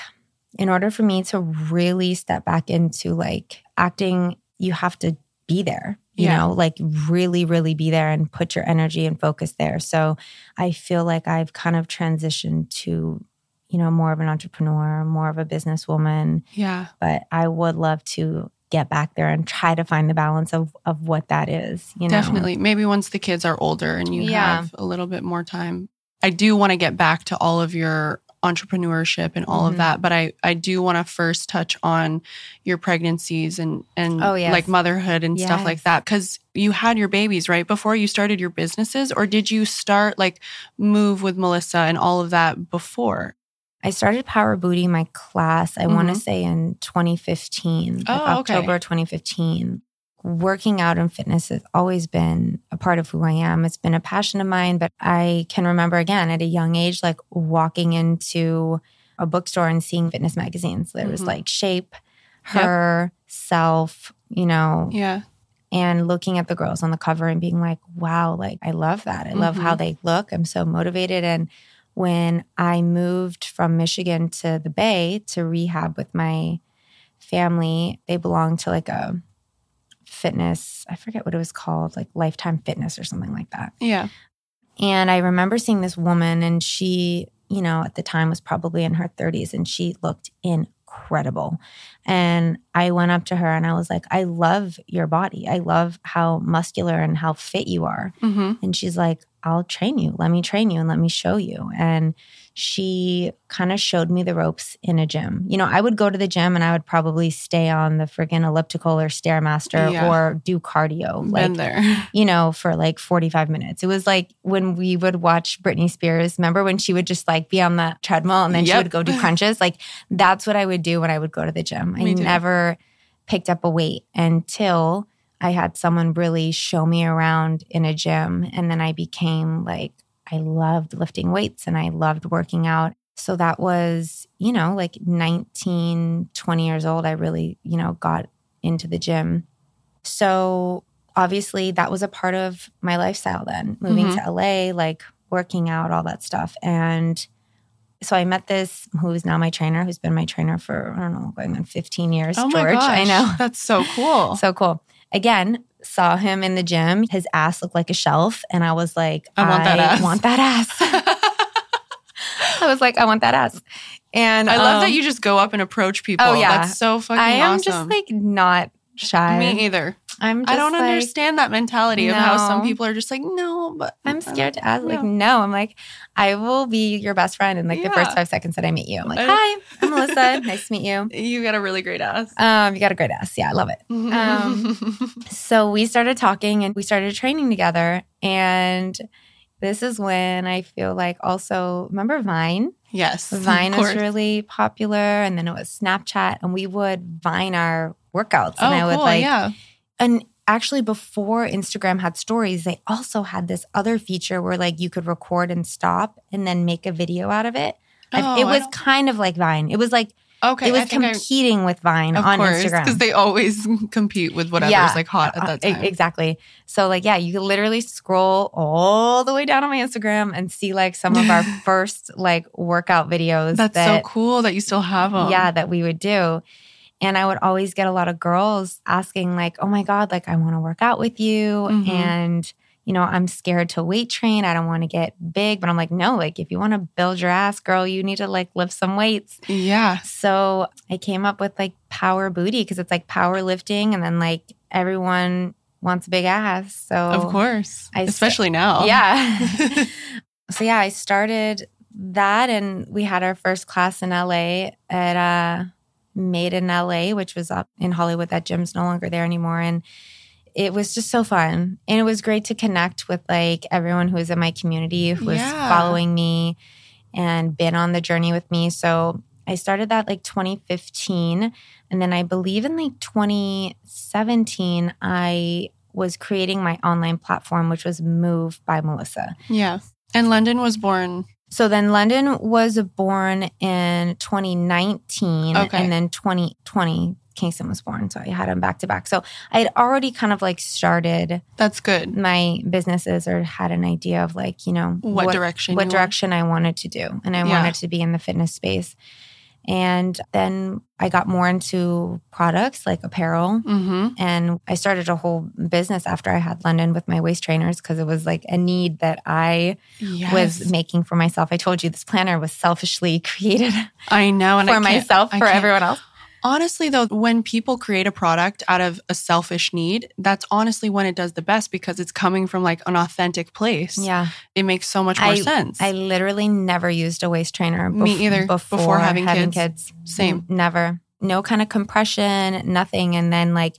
in order for me to really step back into like acting, you have to be there, you Yeah. know, like really, really be there and put your energy and focus there. So I feel like I've kind of transitioned to, you know, more of an entrepreneur, more of a businesswoman Yeah. but I would love to get back there and try to find the balance of of what that is. You know, Definitely. Maybe once the kids are older and you Yeah. have a little bit more time. I do want to get back to all of your entrepreneurship and all Mhm. of that, but I I do want to first touch on your pregnancies and and Oh, yes. like motherhood and stuff like that cuz you had your babies right before you started your businesses or did you start like move with Melissa and all of that before? I started Power Booty my class. I want to say in 2015, like Oh, okay. October 2015. Working out and fitness has always been a part of who I am. It's been a passion of mine, but I can remember again at a young age, like walking into a bookstore and seeing fitness magazines. There was Mhm. like Shape, Yep. Her, Self, you know, Yeah. and looking at the girls on the cover and being like, wow, like I love that. I love how Mhm. they look. I'm so motivated. And when I moved from Michigan to the Bay to rehab with my family, they belonged to like a fitness, I forget what it was called, like Lifetime Fitness or something like that. Yeah. And I remember seeing this woman, and she, you know, at the time was probably in her 30s, and she looked incredible. And I went up to her and I was like, I love your body. I love how muscular and how fit you are. Mm-hmm. And she's like, I'll train you. Let me train you and let me show you. And she kind of showed me the ropes in a gym. You know, I would go to the gym and I would probably stay on the friggin' elliptical or stairmaster Yeah. or do cardio. Like there. you know, for like 45 minutes. It was like when we would watch Britney Spears. Remember when she would just like be on the treadmill and then she would go do crunches? Like that's what I would do when I would go to the gym. I too. never picked up a weight until I had someone really show me around in a gym. And then I became like, I loved lifting weights and I loved working out. So that was, you know, like 19, 20 years old. I really, you know, got into the gym. So obviously that was a part of my lifestyle then, moving mm-hmm. to LA, like working out, all that stuff. And so I met this who is now my trainer, who's been my trainer for, I don't know, going on 15 years. Oh George. my gosh. I know. That's so cool. So cool. Again, saw him in the gym. His ass looked like a shelf. And I was like, I want that ass. want that ass. I was like, I want that ass. And I love that um, you just go up and approach people. oh, yeah. That's so fucking I am awesome. just like not shy. Me either. I'm just I don't like, understand that mentality of how some people are just like, no, but I'm scared to ask. Like, no. no. I'm like, I will be your best friend in like the first five seconds that I meet you. I'm like, hi, I'm Melissa. nice to meet you. You got a really great ass. Um, you got a great ass. Yeah, I love it. Um, So we started talking and we started training together. And this is when I feel like also remember Vine? yes. Vine was really popular, and then it was Snapchat, and we would Vine our workouts, Oh, and I would like yeah. and actually before Instagram had stories, they also had this other feature where like you could record and stop and then make a video out of it. Oh, it was kind of like Vine. It was like Okay. it was think I- competing with Vine of on course, Instagram. because they always compete with whatever's Yeah. like hot at that Uh, time. Exactly. So like yeah, you could literally scroll all the way down on my Instagram and see like some of our first like workout videos That's that so cool that you still have them. yeah that we would do. And I would always get a lot of girls asking like, "Oh my god, like I want to work out with you Mhm. and you know, I'm scared to weight train. I don't want to get big." But I'm like, "No, like if you want to build your ass, girl, you need to like lift some weights." Yeah. So I came up with like power booty because it's like powerlifting, and then like everyone wants a big ass. So Of course. I st- Especially now. yeah. so yeah, I started that, and we had our first class in LA at uh, Made in LA, which was up in Hollywood. That gym's no longer there anymore, and it was just so fun, and it was great to connect with like everyone who was in my community who was Yeah. following me and been on the journey with me. So I started that like 2015. And then I believe in like 2017, I was creating my online platform, which was Move by Melissa. Yeah. And London was born. So then London was born in 2019. Okay. And then 2020, Kingston was born. So I had them back to back. So I had already kind of like started That's good. my businesses or had an idea of like, you know, What, direction? what you want. direction I wanted to do. And I Yeah. wanted to be in the fitness space. And then I got more into products like apparel. Mm-hmm. And I started a whole business after I had London with my waist trainers because it was like a need that I Yes. was making for myself. I told you this planner was selfishly created I know. And for myself, for everyone else. Honestly, though, when people create a product out of a selfish need, that's honestly when it does the best because it's coming from like an authentic place. Yeah. It makes so much more I- sense. I literally never used a waist trainer. Me either, Before, before having having kids. kids. Same. Never. No kind of compression, nothing. And then like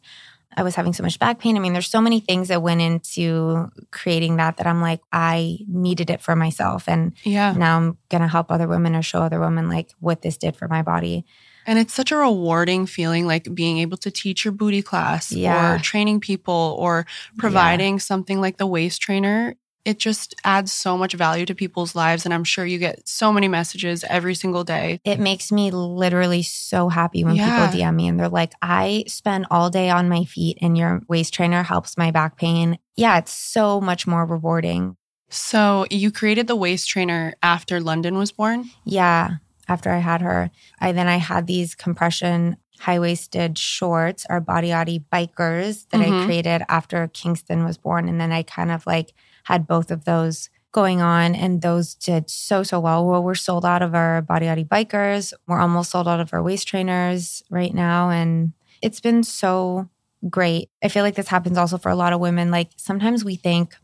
I was having so much back pain. I mean, there's so many things that went into creating that that I'm like, I needed it for myself. And yeah. now I'm going to help other women or show other women like what this did for my body. And it's such a rewarding feeling like being able to teach your booty class Yeah. or training people or providing something like the waist trainer. It just adds so much value to people's lives. And I'm sure you get so many messages every single day. It makes me literally so happy when Yeah. people DM me and they're like, I spend all day on my feet and your waist trainer helps my back pain. Yeah, it's so much more rewarding. So you created the waist trainer after London was born? Yeah, after I had her, I then I had these compression high waisted shorts or Body Yaddy Bikers that mm-hmm. I created after Kingston was born. And then I kind of like had both of those going on and those did so so well. Well we're sold out of our body yaddy bikers. We're almost sold out of our waist trainers right now and it's been so great. I feel like this happens also for a lot of women. Like sometimes we think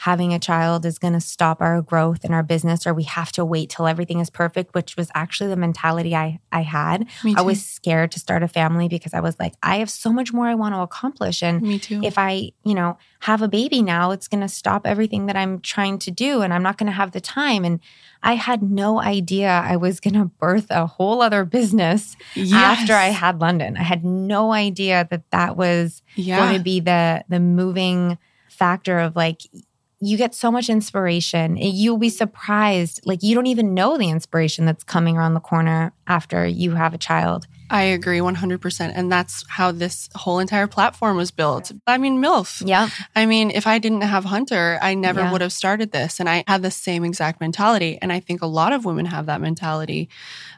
having a child is going to stop our growth in our business or we have to wait till everything is perfect which was actually the mentality i i had i was scared to start a family because i was like i have so much more i want to accomplish and Me too. if i you know have a baby now it's going to stop everything that i'm trying to do and i'm not going to have the time and i had no idea i was going to birth a whole other business yes. after i had london i had no idea that that was yeah. going to be the the moving factor of like you get so much inspiration. You'll be surprised. Like, you don't even know the inspiration that's coming around the corner after you have a child. I agree 100%. And that's how this whole entire platform was built. I mean, MILF. Yeah. I mean, if I didn't have Hunter, I never yeah. would have started this. And I had the same exact mentality. And I think a lot of women have that mentality.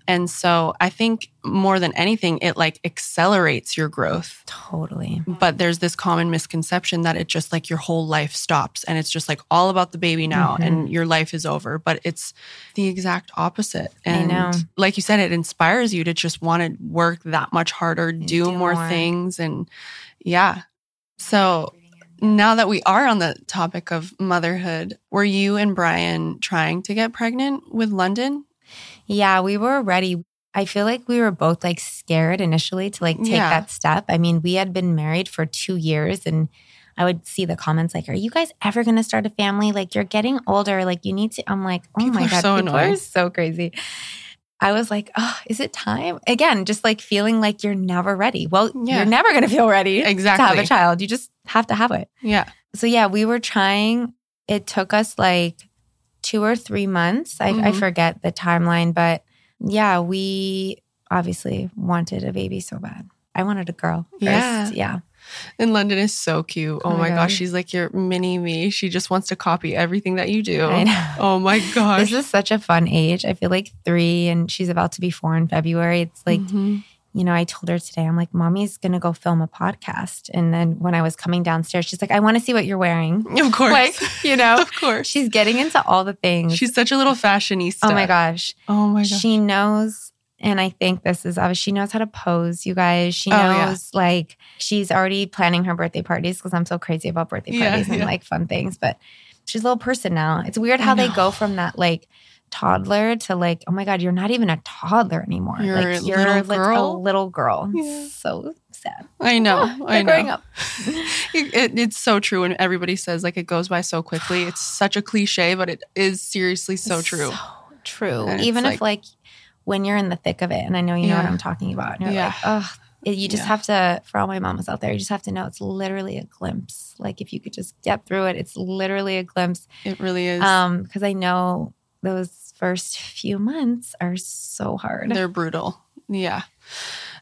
And so I think more than anything, it like accelerates your growth. Totally. But there's this common misconception that it just like your whole life stops and it's just like all about the baby now mm-hmm. and your life is over. But it's the exact opposite. And I know. like you said, it inspires you to just want to work that much harder, do, do more, more things. And yeah. So now that we are on the topic of motherhood, were you and Brian trying to get pregnant with London? Yeah, we were ready. I feel like we were both like scared initially to like take yeah. that step. I mean, we had been married for two years and I would see the comments like, "Are you guys ever going to start a family? Like, you're getting older. Like, you need to." I'm like, "Oh people my god, so people annoying. are so crazy." I was like, "Oh, is it time?" Again, just like feeling like you're never ready. Well, yeah. you're never going to feel ready exactly to have a child. You just have to have it. Yeah. So yeah, we were trying. It took us like two or three months. I, mm-hmm. I forget the timeline, but yeah, we obviously wanted a baby so bad. I wanted a girl. First. Yeah. Yeah. And London is so cute. Oh, oh my God. gosh, she's like your mini me. She just wants to copy everything that you do. Oh my gosh. This is such a fun age. I feel like three and she's about to be four in February. It's like mm-hmm you know, I told her today, I'm like, mommy's going to go film a podcast. And then when I was coming downstairs, she's like, I want to see what you're wearing. Of course. Like, you know, of course. She's getting into all the things. She's such a little fashionista. Oh my gosh. Oh my gosh. She knows, and I think this is obvious, she knows how to pose, you guys. She knows, oh, yeah. like, she's already planning her birthday parties because I'm so crazy about birthday parties yeah, and yeah. like fun things. But she's a little person now. It's weird how they go from that, like, toddler to like, oh my God, you're not even a toddler anymore. You're like you're like girl? a little girl. Yeah. So sad. I know. I know. Growing up. it, it's so true. And everybody says like it goes by so quickly. It's such a cliche, but it is seriously so true. So true. And Even if like, like, when you're in the thick of it, and I know you know what I'm talking about, and you're yeah. like, oh, you just yeah. have to, for all my mamas out there, you just have to know it's literally a glimpse. Like if you could just get through it, it's literally a glimpse. It really is. Um, because I know those first few months are so hard. They're brutal. Yeah.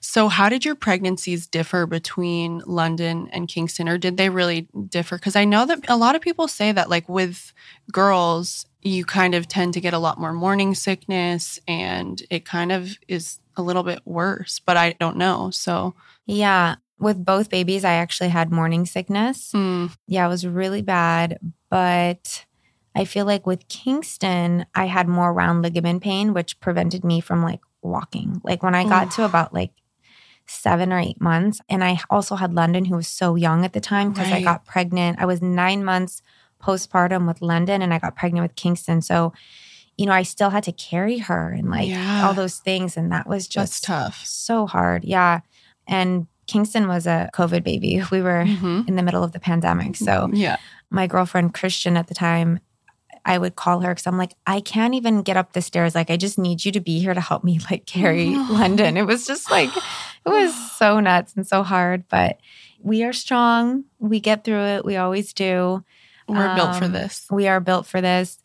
So, how did your pregnancies differ between London and Kingston, or did they really differ? Because I know that a lot of people say that, like with girls, you kind of tend to get a lot more morning sickness and it kind of is a little bit worse, but I don't know. So, yeah, with both babies, I actually had morning sickness. Mm. Yeah, it was really bad, but I feel like with Kingston, I had more round ligament pain, which prevented me from like walking. Like when I got to about like seven or eight months, and I also had London, who was so young at the time because right. I got pregnant. I was nine months postpartum with London, and I got pregnant with Kingston. So, you know, I still had to carry her and like yeah. all those things. And that was just That's tough. So hard. Yeah. And Kingston was a COVID baby. We were mm-hmm. in the middle of the pandemic. So, yeah. My girlfriend, Christian, at the time, I would call her because I'm like, I can't even get up the stairs. Like, I just need you to be here to help me like carry London. It was just like, it was so nuts and so hard. But we are strong. We get through it. We always do. We're um, built for um, this. We are built for this.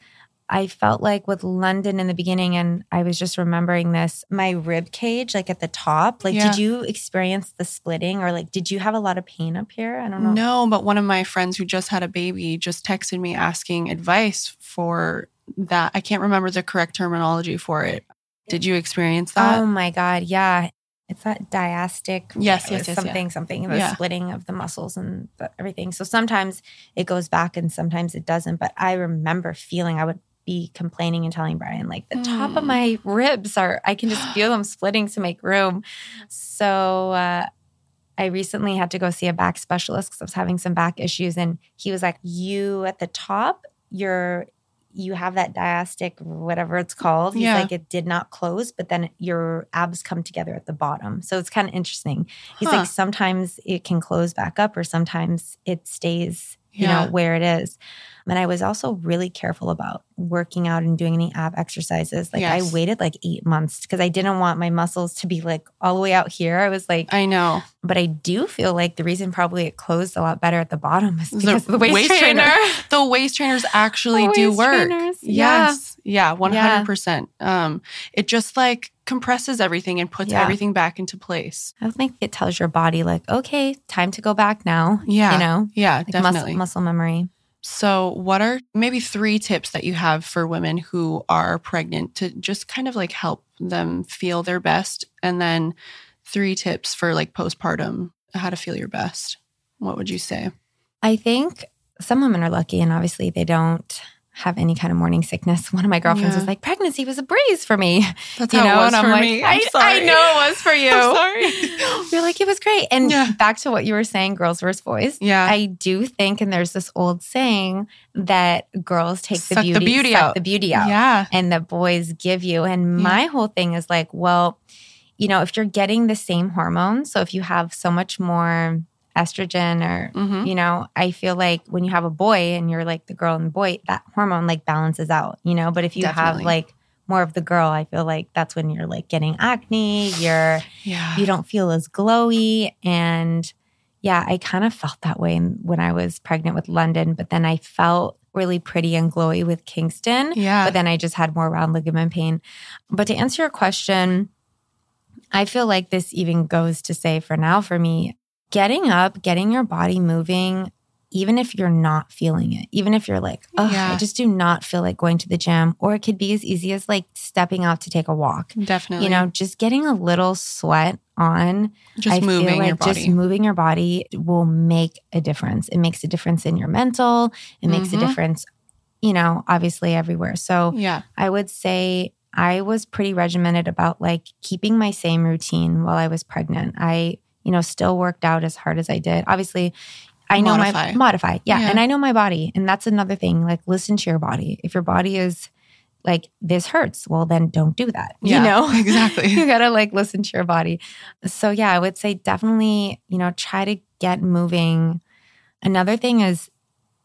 I felt like with London in the beginning, and I was just remembering this, my rib cage, like at the top, like, yeah. did you experience the splitting or like, did you have a lot of pain up here? I don't know. No, but one of my friends who just had a baby just texted me asking advice for that. I can't remember the correct terminology for it. Did you experience that? Oh my God. Yeah. it's that diastic. Yes, yes, yes. Something, yeah. something, the Yeah. splitting of the muscles and the, everything. So sometimes it goes back and sometimes it doesn't. But I remember feeling I would be complaining and telling Brian, like, the top of Mm. my ribs are, I can just feel them splitting to make room. So, uh, I recently had to go see a back specialist because I was having some back issues. And he was like, You at the top, you're you have that diastic, whatever it's called. He's Yeah. like, it did not close, but then your abs come together at the bottom. So it's kind of interesting. He's Huh. like, sometimes it can close back up, or sometimes it stays, you Yeah. know, where it is. And I was also really careful about working out and doing any ab exercises. Like Yes. I waited like eight months because I didn't want my muscles to be like all the way out here. I was like, I know. but I do feel like the reason probably it closed a lot better at the bottom is The because of the waist, waist trainer. trainer. The waist trainers actually The do work. trainers. Yes. Yeah, 100%. Um it just like compresses everything and puts Yeah. everything back into place. I think it tells your body like, okay, time to go back now. Yeah. You know, Yeah, like definitely. muscle, muscle memory. So, what are maybe three tips that you have for women who are pregnant to just kind of like help them feel their best? And then three tips for like postpartum, how to feel your best. What would you say? I think some women are lucky and obviously they don't have any kind of morning sickness. One of my girlfriends Yeah. was like, pregnancy was a breeze for me. That's You how know, it was and I'm for like, me. I, I'm I sorry. know it was for you. I'm sorry. You're like, it was great. And Yeah. back to what you were saying, girls versus boys. Yeah. I do think, and there's this old saying that girls take the Suck the beauty, beauty suck out. the beauty out. yeah. and the boys give you. And Yeah. my whole thing is like, well, you know, if you're getting the same hormones, so if you have so much more estrogen or hmm you know, I feel like when you have a boy and you're like the girl and the boy, that hormone like balances out, you know. But if you Definitely. have like more of the girl, I feel like that's when you're like getting acne, you're Yeah. you don't feel as glowy and yeah i kind of felt that way when i was pregnant with london but then i felt really pretty and glowy with kingston Yeah. but then i just had more round ligament pain but to answer your question i feel like this even goes to say for now for me getting up getting your body moving even if you're not feeling it even if you're like oh Yeah. i just do not feel like going to the gym or it could be as easy as like stepping out to take a walk Definitely. you know, just getting a little sweat on, just I moving feel like your body. just moving your body will make a difference. It makes a difference in your mental. It makes Mhm. a difference, you know, obviously everywhere. So yeah. I would say I was pretty regimented about like keeping my same routine while I was pregnant. I, you know, still worked out as hard as I did. Obviously, I know Modify. my modify. Yeah, Yeah. And I know my body. And that's another thing. Like listen to your body. If your body is like this hurts, well then don't do that. Yeah. You know? Exactly. you gotta like listen to your body. So yeah, I would say definitely, you know, try to get moving. Another thing is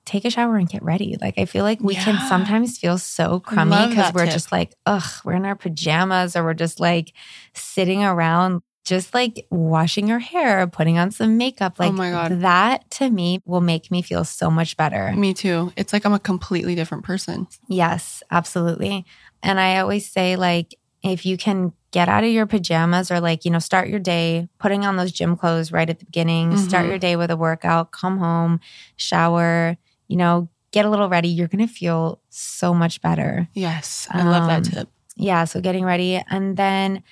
take a shower and get ready. Like I feel like we can sometimes feel so crummy because we're tip. just like, ugh, we're in our pajamas or we're just like sitting around just like washing your hair, putting on some makeup. Like Oh my God. that to me will make me feel so much better. Me too. It's like I'm a completely different person. Yes, absolutely. And I always say, like, if you can get out of your pajamas or, like, you know, start your day putting on those gym clothes right at the beginning, start Mhm. your day with a workout, come home, shower, you know, get a little ready, you're going to feel so much better. Yes. I love that Um, tip. Yeah. So getting ready. And then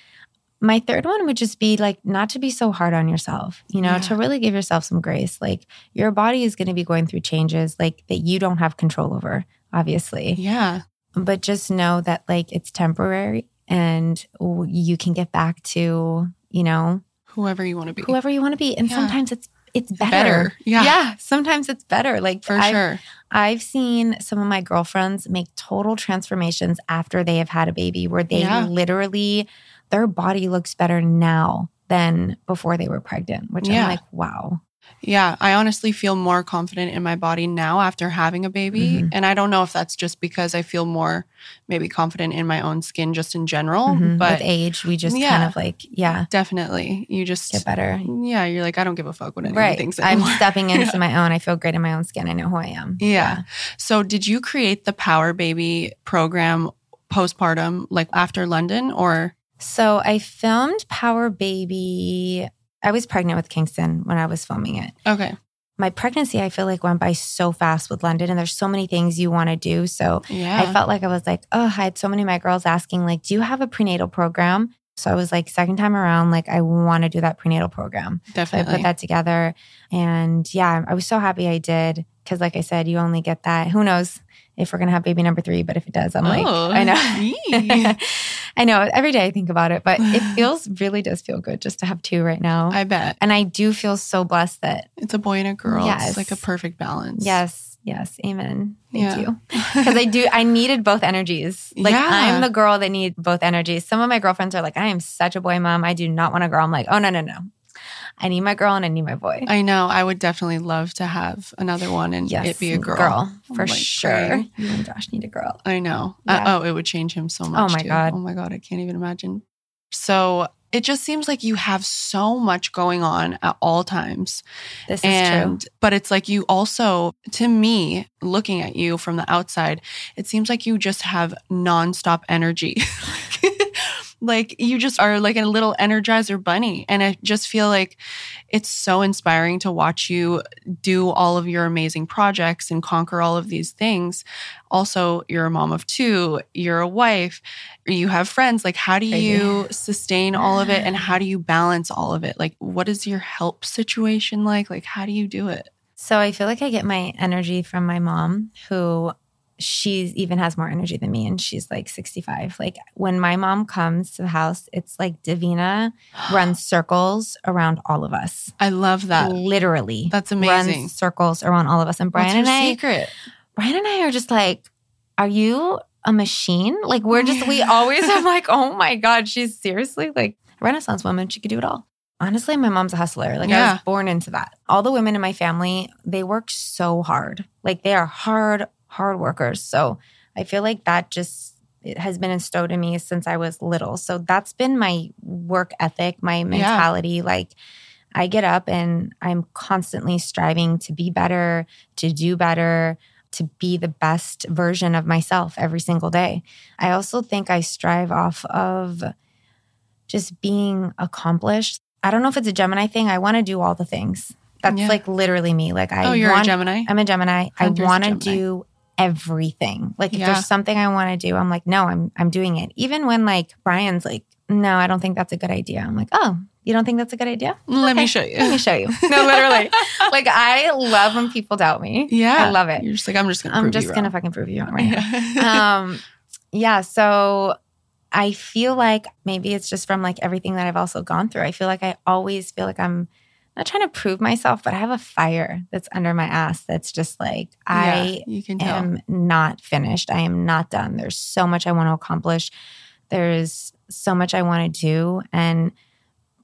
my third one would just be like not to be so hard on yourself, you know, Yeah. to really give yourself some grace. Like your body is going to be going through changes like that you don't have control over, obviously Yeah. but just know that like it's temporary and you can get back to you know Whoever you want to be. whoever you want to be and Yeah. sometimes it's it's better, Better. Yeah. yeah sometimes it's better like For I've, sure. I've seen some of my girlfriends make total transformations after they have had a baby where they Yeah. literally their body looks better now than before they were pregnant which Yeah. i'm like wow Yeah, I honestly feel more confident in my body now after having a baby. Mhm. And I don't know if that's just because I feel more maybe confident in my own skin just in general, Mhm. but with age we just Yeah. kind of like yeah definitely you just get better yeah, you're like I don't give a fuck what anyone right thinks i'm stepping into Yeah. my own i feel great in my own skin i know who i am Yeah. So, did you create the Power Baby program postpartum like after London or So I filmed Power Baby. I was pregnant with Kingston when I was filming it. okay? My pregnancy, I feel like went by so fast with London, and there's so many things you want to do. So Yeah. I felt like I was like, oh, I had so many of my girls asking, like, do you have a prenatal program? So I was like, second time around, like, I want to do that prenatal program. Definitely. So I put that together. And yeah, I was so happy I did. Cause like I said, you only get that. Who knows if we're to have baby number three? But if it does, I'm oh, like, I know. I know. Every day I think about it, but it feels really does feel good just to have two right now. I bet. And I do feel so blessed that it's a boy and a girl. Yes. It's like a perfect balance. Yes. Yes, amen. Thank yeah. you. Because I do, I needed both energies. Like yeah. I'm the girl that needs both energies. Some of my girlfriends are like, I am such a boy mom. I do not want a girl. I'm like, oh no, no, no. I need my girl and I need my boy. I know. I would definitely love to have another one and yes, it be a girl. Girl, for like, sure. You and Josh need a girl. I know. Uh, yeah. Uh, oh, it would change him so much. Oh my too. God. Oh my God. I can't even imagine. So it just seems like you have so much going on at all times. This and, is true. But it's like you also, to me, looking at you from the outside, it seems like you just have nonstop energy. like you just are like a little energizer bunny. And I just feel like it's so inspiring to watch you do all of your amazing projects and conquer all of these things. Also, you're a mom of two, you're a wife, you have friends. Like, how do you sustain all of it? And how do you balance all of it? Like, what is your help situation like? Like, how do you do it? So I feel like I get my energy from my mom, who she even has more energy than me and she's like 65 like when my mom comes to the house it's like davina runs circles around all of us. I love that. Literally that's amazing. runs circles around all of us. And brian and i secret? Brian and i are just like are you a machine? Like we're just we always have like oh my god she's seriously like a renaissance woman. She could do it all. Honestly my mom's a hustler. Like yeah. i was born into that. All the women in my family they work so hard. Like they are hard hard workers. So I feel like that just it has been instilled in me since I was little. So that's been my work ethic, my mentality. Yeah. Like I get up and I'm constantly striving to be better, to do better, to be the best version of myself every single day. I also think I strive off of just being accomplished. I don't know if it's a Gemini thing. I want to do all the things. That's yeah. like literally me. Like I Oh, you're want, a Gemini? I'm a Gemini. I want to do everything. Like if yeah. there's something I want to do, I'm like, no, I'm I'm doing it. Even when like Brian's like, no, I don't think that's a good idea. I'm like, oh, you don't think that's a good idea? Let okay. me show you. Let me show you. No, literally. like I love when people doubt me. Yeah, I love it. You're just like, I'm just gonna. I'm just gonna fucking prove you wrong right now. um, yeah. So I feel like maybe it's just from like everything that I've also gone through. I feel like I always feel like I'm not trying to prove myself, but I have a fire that's under my ass that's just like, I am not finished. I am not done. There's so much I want to accomplish. There's so much I want to do. And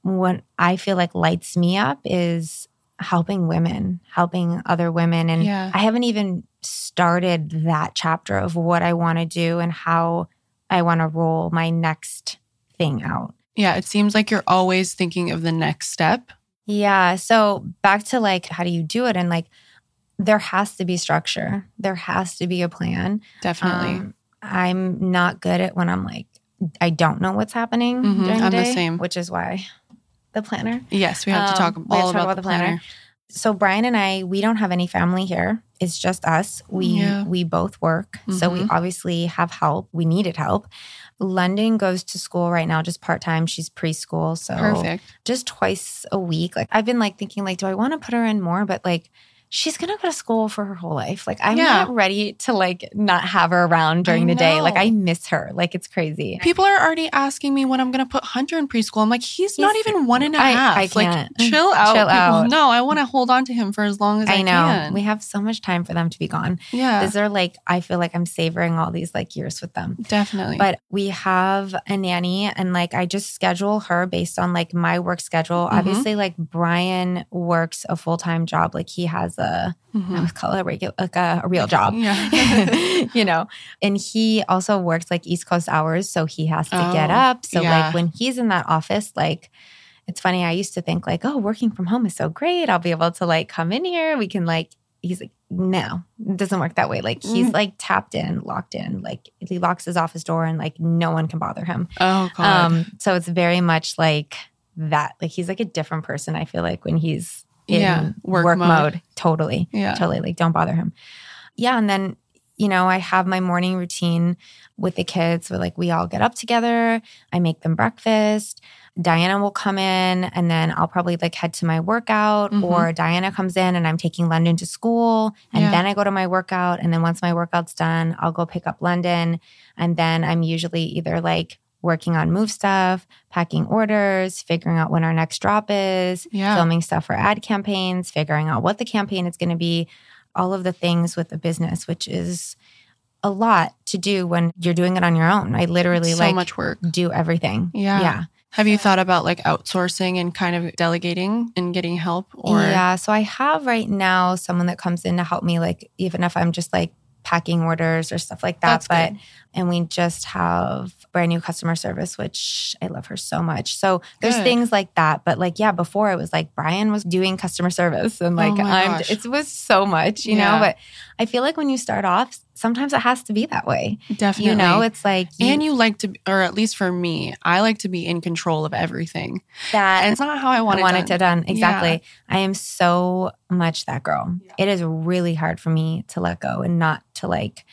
what I feel like lights me up is helping women, helping other women. And yeah. I haven't even started that chapter of what I want to do and how I want to roll my next thing out. Yeah, it seems like you're always thinking of the next step yeah. So back to like, how do you do it? And like, there has to be structure, there has to be a plan. Definitely. Um, I'm not good at when I'm like, I don't know what's happening mm-hmm, during the I'm day, the same. which is why the planner. Yes, we have to talk um, all about, about, the planner. planner. So Brian and I, we don't have any family here. It's just us. We yeah. we both work, mm-hmm. so we mm-hmm. obviously have help. We needed help. London goes to school right now, just part time. She's preschool. So perfect. Just twice a week. Like I've been like thinking, like, do I want to put her in more? But like she's gonna go to school for her whole life. Like I'm yeah. not ready to like not have her around during the day. Like I miss her. Like it's crazy. People are already asking me when I'm gonna put Hunter in preschool. I'm like, he's, he's not even one and a half. I, I can't. Like chill out. Chill out. No, I want to hold on to him for as long as I, I know. Can. We have so much time for them to be gone. Yeah. These are like I feel like I'm savoring all these like years with them. Definitely. But we have a nanny and like I just schedule her based on like my work schedule. Mm-hmm. Obviously, like Brian works a full time job. Like he has a mm-hmm. I would call it a regular, like a, a real job, yeah. you know. And he also works like East Coast hours, so he has to oh, get up. So yeah. like when he's in that office, like it's funny. I used to think like, oh, working from home is so great. I'll be able to like come in here. We can like. He's like, no, it doesn't work that way. Like he's mm. like tapped in, locked in. Like he locks his office door, and like no one can bother him. Oh God. Um, so it's very much like that. Like he's like a different person. I feel like when he's yeah, work, work mode. mode. Totally. Yeah. Totally. Like don't bother him. Yeah. And then you know, I have my morning routine with the kids where like we all get up together, I make them breakfast. Diana will come in and then I'll probably like head to my workout mm-hmm. or Diana comes in and I'm taking London to school and yeah. then I go to my workout and then once my workout's done, I'll go pick up London and then I'm usually either like working on move stuff, packing orders, figuring out when our next drop is, yeah. filming stuff for ad campaigns, figuring out what the campaign is going to be, all of the things with the business, which is a lot to do when you're doing it on your own. I literally so like much work. Do everything. Yeah. Yeah. Have you thought about like outsourcing and kind of delegating and getting help or Yeah, so I have right now someone that comes in to help me like even if I'm just like packing orders or stuff like that. That's but good. And we just have brand new customer service, which I love her so much. So there's good. things like that. But like, yeah, before it was like Brian was doing customer service and like oh I'm gosh. it was so much, you yeah. know. But I feel like when you start off, sometimes it has to be that way. Definitely. You know, it's like you, And you like to or at least for me, I like to be in control of everything. That and it's not how I want, I it, want done. it to done. Exactly. Yeah. I am so much that girl. Yeah. It is really hard for me to let go and not to like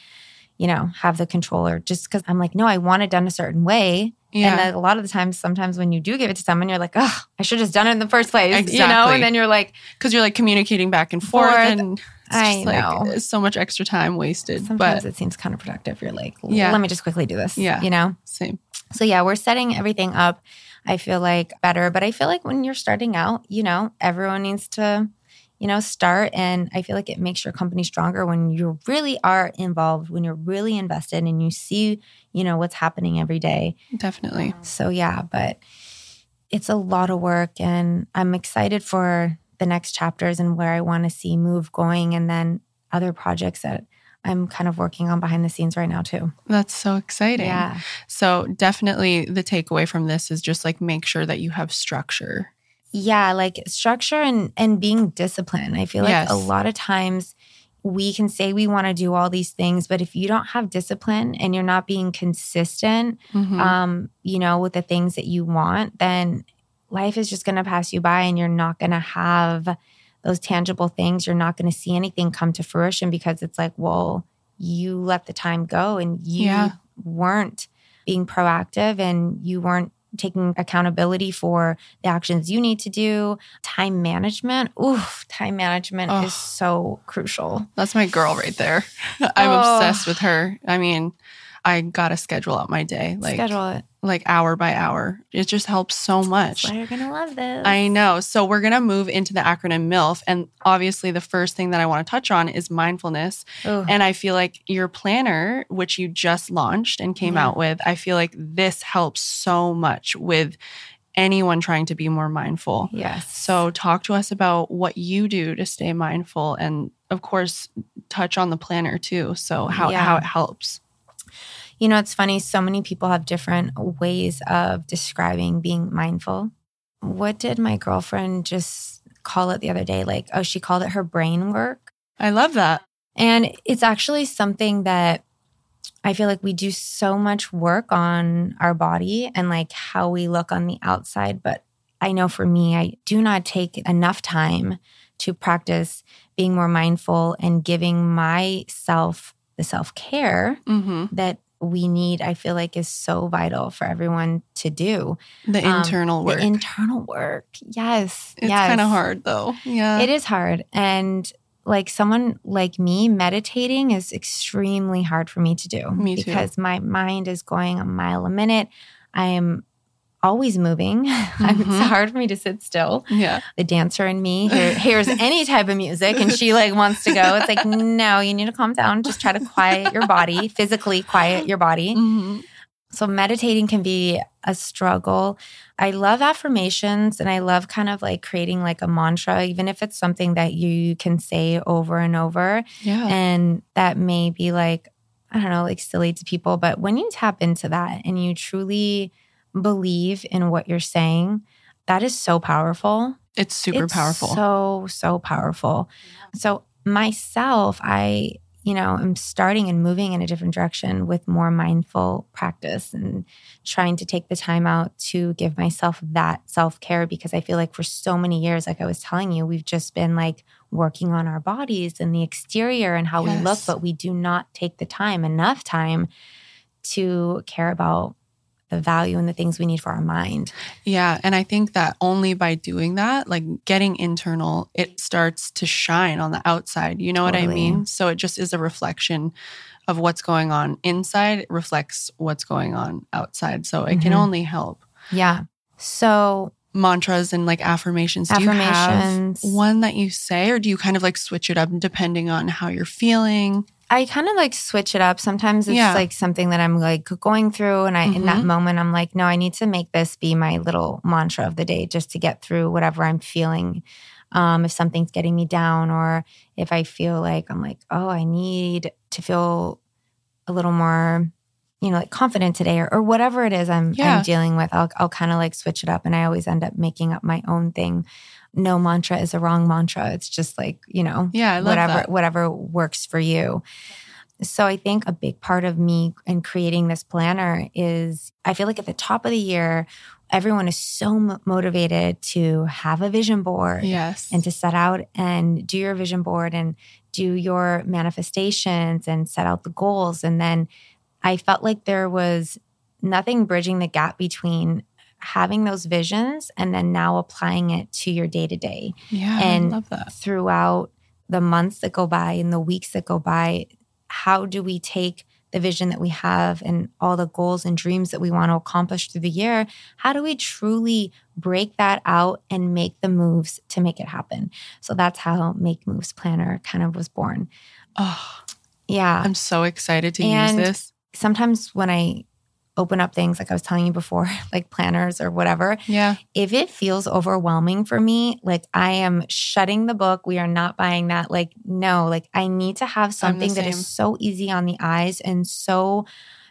you know, have the controller just because I'm like, no, I want it done a certain way. Yeah. And a lot of the times, sometimes when you do give it to someone, you're like, oh, I should have just done it in the first place. Exactly. You know? And then you're like, because you're like communicating back and forth. forth. And I know. Like, so much extra time wasted. Sometimes but it seems counterproductive. You're like, yeah. let me just quickly do this. Yeah. You know? Same. So yeah, we're setting everything up. I feel like better. But I feel like when you're starting out, you know, everyone needs to you know, start. And I feel like it makes your company stronger when you really are involved, when you're really invested and you see, you know, what's happening every day. Definitely. Um, so, yeah, but it's a lot of work. And I'm excited for the next chapters and where I want to see Move going. And then other projects that I'm kind of working on behind the scenes right now too. That's so exciting. Yeah. So definitely the takeaway from this is just like make sure that you have structure yeah like structure and and being disciplined i feel like yes. a lot of times we can say we want to do all these things but if you don't have discipline and you're not being consistent mm-hmm. um you know with the things that you want then life is just going to pass you by and you're not going to have those tangible things you're not going to see anything come to fruition because it's like well you let the time go and you yeah. weren't being proactive and you weren't taking accountability for the actions you need to do. Time management. Oof, time management oh, is so crucial. That's my girl right there. I'm oh. obsessed with her. I mean, I gotta schedule out my day. Like schedule it. Like hour by hour. It just helps so much. You're gonna love this. I know. So we're gonna move into the acronym MILF. And obviously the first thing that I want to touch on is mindfulness. Ooh. And I feel like your planner, which you just launched and came yeah. out with, I feel like this helps so much with anyone trying to be more mindful. Yes. So talk to us about what you do to stay mindful and of course touch on the planner too. So how yeah. how it helps. You know, it's funny, so many people have different ways of describing being mindful. What did my girlfriend just call it the other day? Like, oh, she called it her brain work. I love that. And it's actually something that I feel like we do so much work on our body and like how we look on the outside. But I know for me, I do not take enough time to practice being more mindful and giving myself the self care mm-hmm. that we need, I feel like is so vital for everyone to do. The um, internal work. The internal work. Yes. It's yes. kind of hard though. Yeah. It is hard. And like someone like me, meditating is extremely hard for me to do. Me too. Because my mind is going a mile a minute. I am always moving. Mm-hmm. it's hard for me to sit still. Yeah. The dancer in me hear, hears any type of music and she like wants to go. It's like, no, you need to calm down. Just try to quiet your body, physically quiet your body. Mm-hmm. So meditating can be a struggle. I love affirmations and I love kind of like creating like a mantra, even if it's something that you can say over and over. Yeah. And that may be like, I don't know, like silly to people. But when you tap into that and you truly believe in what you're saying, that is so powerful. It's super it's powerful. So, so powerful. So, myself, I, you know, am starting and moving in a different direction with more mindful practice and trying to take the time out to give myself that self care because I feel like for so many years, like I was telling you, we've just been like working on our bodies and the exterior and how yes. we look, but we do not take the time, enough time to care about the value and the things we need for our mind. Yeah. And I think that only by doing that, like getting internal, it starts to shine on the outside. You know totally. what I mean? So it just is a reflection of what's going on inside, it reflects what's going on outside. So it mm-hmm. can only help. Yeah. So mantras and like affirmations. Do affirmations. you have one that you say, or do you kind of like switch it up depending on how you're feeling? I kind of like switch it up. Sometimes it's yeah. like something that I'm like going through, and I mm-hmm. in that mm-hmm. moment I'm like, no, I need to make this be my little mantra of the day, just to get through whatever I'm feeling. Um, if something's getting me down, or if I feel like I'm like, oh, I need to feel a little more you know, like confident today or, or whatever it is I'm, yeah. I'm dealing with, I'll, I'll kind of like switch it up. And I always end up making up my own thing. No mantra is a wrong mantra. It's just like, you know, yeah, whatever, that. whatever works for you. So I think a big part of me and creating this planner is I feel like at the top of the year, everyone is so motivated to have a vision board yes and to set out and do your vision board and do your manifestations and set out the goals and then I felt like there was nothing bridging the gap between having those visions and then now applying it to your day to day. Yeah. And I love that. throughout the months that go by and the weeks that go by, how do we take the vision that we have and all the goals and dreams that we want to accomplish through the year? How do we truly break that out and make the moves to make it happen? So that's how Make Moves Planner kind of was born. Oh, yeah. I'm so excited to and use this sometimes when I open up things like I was telling you before, like planners or whatever. Yeah. If it feels overwhelming for me, like I am shutting the book, we are not buying that. Like, no, like I need to have something that is so easy on the eyes and so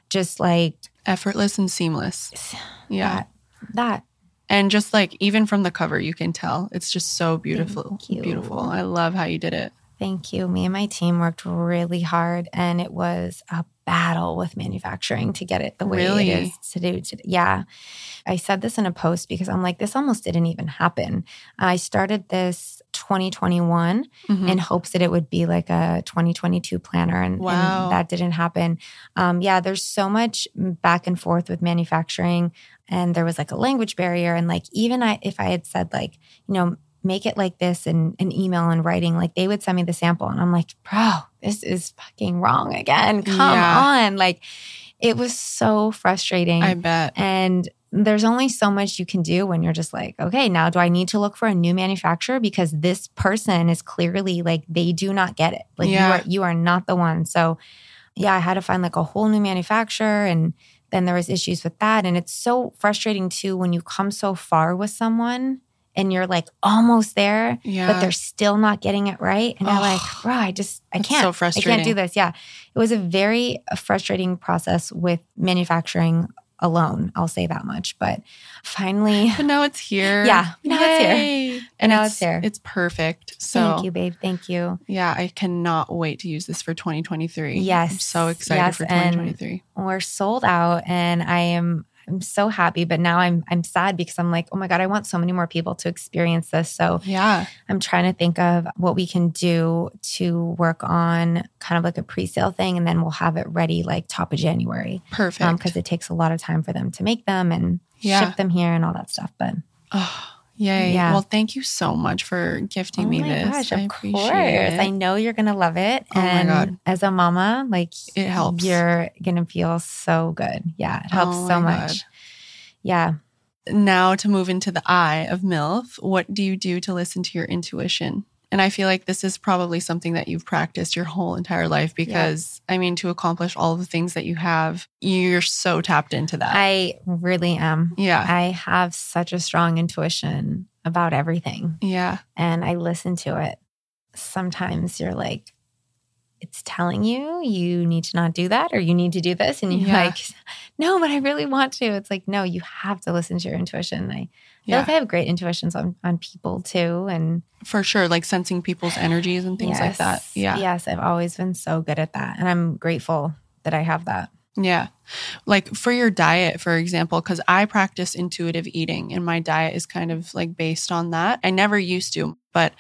just like effortless and seamless. Yeah. That. that. And just like even from the cover, you can tell it's just so beautiful. Beautiful. I love how you did it. Thank you. Me and my team worked really hard and it was a battle with manufacturing to get it the way really? it is to do. Today. Yeah. I said this in a post because I'm like, this almost didn't even happen. I started this 2021 mm-hmm. in hopes that it would be like a 2022 planner, and, wow. and that didn't happen. Um, yeah, there's so much back and forth with manufacturing, and there was like a language barrier. And like, even I, if I had said, like, you know, make it like this in an email and writing, like they would send me the sample and I'm like, bro, this is fucking wrong again. Come yeah. on. Like it was so frustrating. I bet. And there's only so much you can do when you're just like, okay, now do I need to look for a new manufacturer because this person is clearly like they do not get it. Like yeah. you are you are not the one. So yeah, I had to find like a whole new manufacturer and then there was issues with that and it's so frustrating too when you come so far with someone and you're like almost there, yeah. but they're still not getting it right. And oh, you're like, bro, I just, I can't, so frustrating. I can't do this. Yeah. It was a very uh, frustrating process with manufacturing alone. I'll say that much. But finally. But now it's here. Yeah. Now Yay. it's here. And now it's, it's here. It's perfect. So thank you, babe. Thank you. Yeah. I cannot wait to use this for 2023. Yes. I'm so excited yes, for 2023. we're sold out and I am I'm so happy, but now I'm I'm sad because I'm like, oh my god, I want so many more people to experience this. So yeah, I'm trying to think of what we can do to work on kind of like a pre-sale thing, and then we'll have it ready like top of January. Perfect, because um, it takes a lot of time for them to make them and yeah. ship them here and all that stuff. But oh, Yay. Yeah. Well, thank you so much for gifting oh me this. Gosh, I of course. It. I know you're going to love it. Oh and my God. as a mama, like it helps. You're going to feel so good. Yeah. It helps oh so much. God. Yeah. Now to move into the eye of MILF, what do you do to listen to your intuition? And I feel like this is probably something that you've practiced your whole entire life because, yeah. I mean, to accomplish all the things that you have, you're so tapped into that. I really am. Yeah. I have such a strong intuition about everything. Yeah. And I listen to it. Sometimes you're like, it's telling you you need to not do that or you need to do this and you're yeah. like no but i really want to it's like no you have to listen to your intuition i feel yeah. like i have great intuitions on, on people too and for sure like sensing people's energies and things yes, like that yeah yes i've always been so good at that and i'm grateful that i have that Yeah. Like for your diet, for example, because I practice intuitive eating and my diet is kind of like based on that. I never used to, but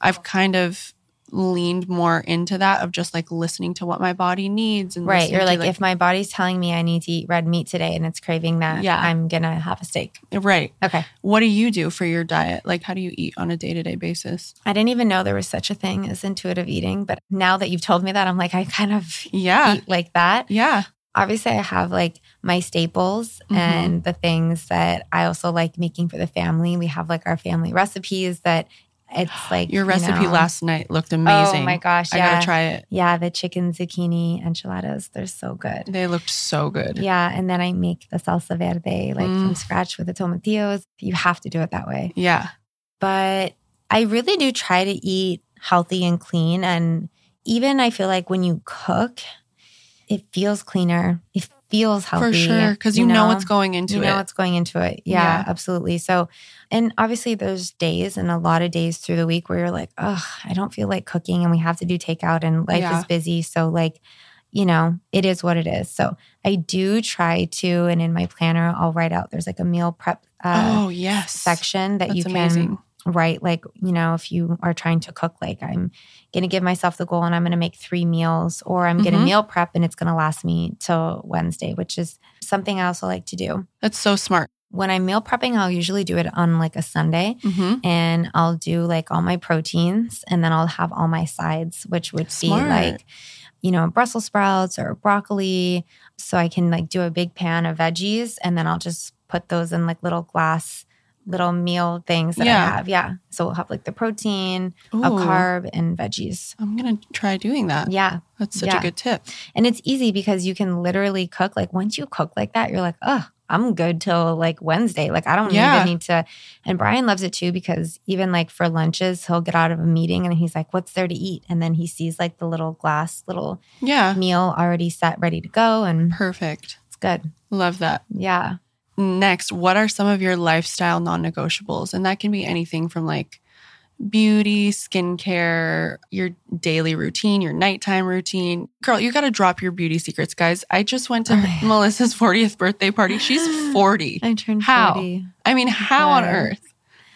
I've kind of leaned more into that of just like listening to what my body needs and right you're like, like, if my body's telling me i need to eat red meat today and it's craving that Yeah. i'm gonna have a steak. Right. Okay. What do you do for your diet? Like how do you eat on a day-to-day basis? I didn't even know there was such a thing as intuitive eating but now that you've told me that i'm like i kind of yeah. eat like that. Yeah. Obviously i have like my staples Mhm. and the things that i also like making for the family. We have like our family recipes that it's like your you recipe know- last night looked amazing oh my gosh i gotta try it yeah the chicken zucchini enchiladas they're so good they looked so good Yeah, and then I make the salsa verde like Mm. from scratch with the tomatillos. You have to do it that way. yeah But I really do try to eat healthy and clean. And even I feel like when you cook, it feels cleaner. It feels healthy. for sure because you, know, what's going into you know it what's going into it. Yeah, Yeah. absolutely. So, and obviously, there's days and a lot of days through the week where you're like, oh, I don't feel like cooking and we have to do takeout and life Yeah. is busy. So, like, you know, it is what it is. So, I do try to, and in my planner, I'll write out there's like a meal prep uh, oh yes section that That's you can amazing. write. Like, you know, if you are trying to cook, like, I'm going to give myself the goal and I'm going to make three meals, or I'm going to meal prep and it's going to last me till Wednesday, which is something I also like to do that's so smart when I'm meal prepping, I'll usually do it on like a Sunday hmm and I'll do like all my proteins and then I'll have all my sides, which would Smart. be like, you know, Brussels sprouts or broccoli. So I can like do a big pan of veggies and then I'll just put those in like little glass, little meal things that Yeah. I have. Yeah. So we'll have like the protein, a carb, and veggies. i'm gonna try doing that Yeah. that's such Yeah. a good tip And it's easy because you can literally cook. Like once you cook like that, you're like, oh, I'm good till like Wednesday. Like I don't Yeah. even need to. And Brian loves it too because even like for lunches, he'll get out of a meeting and he's like, what's there to eat? And then he sees like the little glass, little yeah meal already set, ready to go. And perfect it's good. love that Yeah. Next, what are some of your lifestyle non negotiables? And that can be anything from like beauty, skincare, your daily routine, your nighttime routine. Girl, you got to drop your beauty secrets, guys. I just went to Oh. Melissa's 40th birthday party. She's 40. I turned How? 40. I mean, how on earth?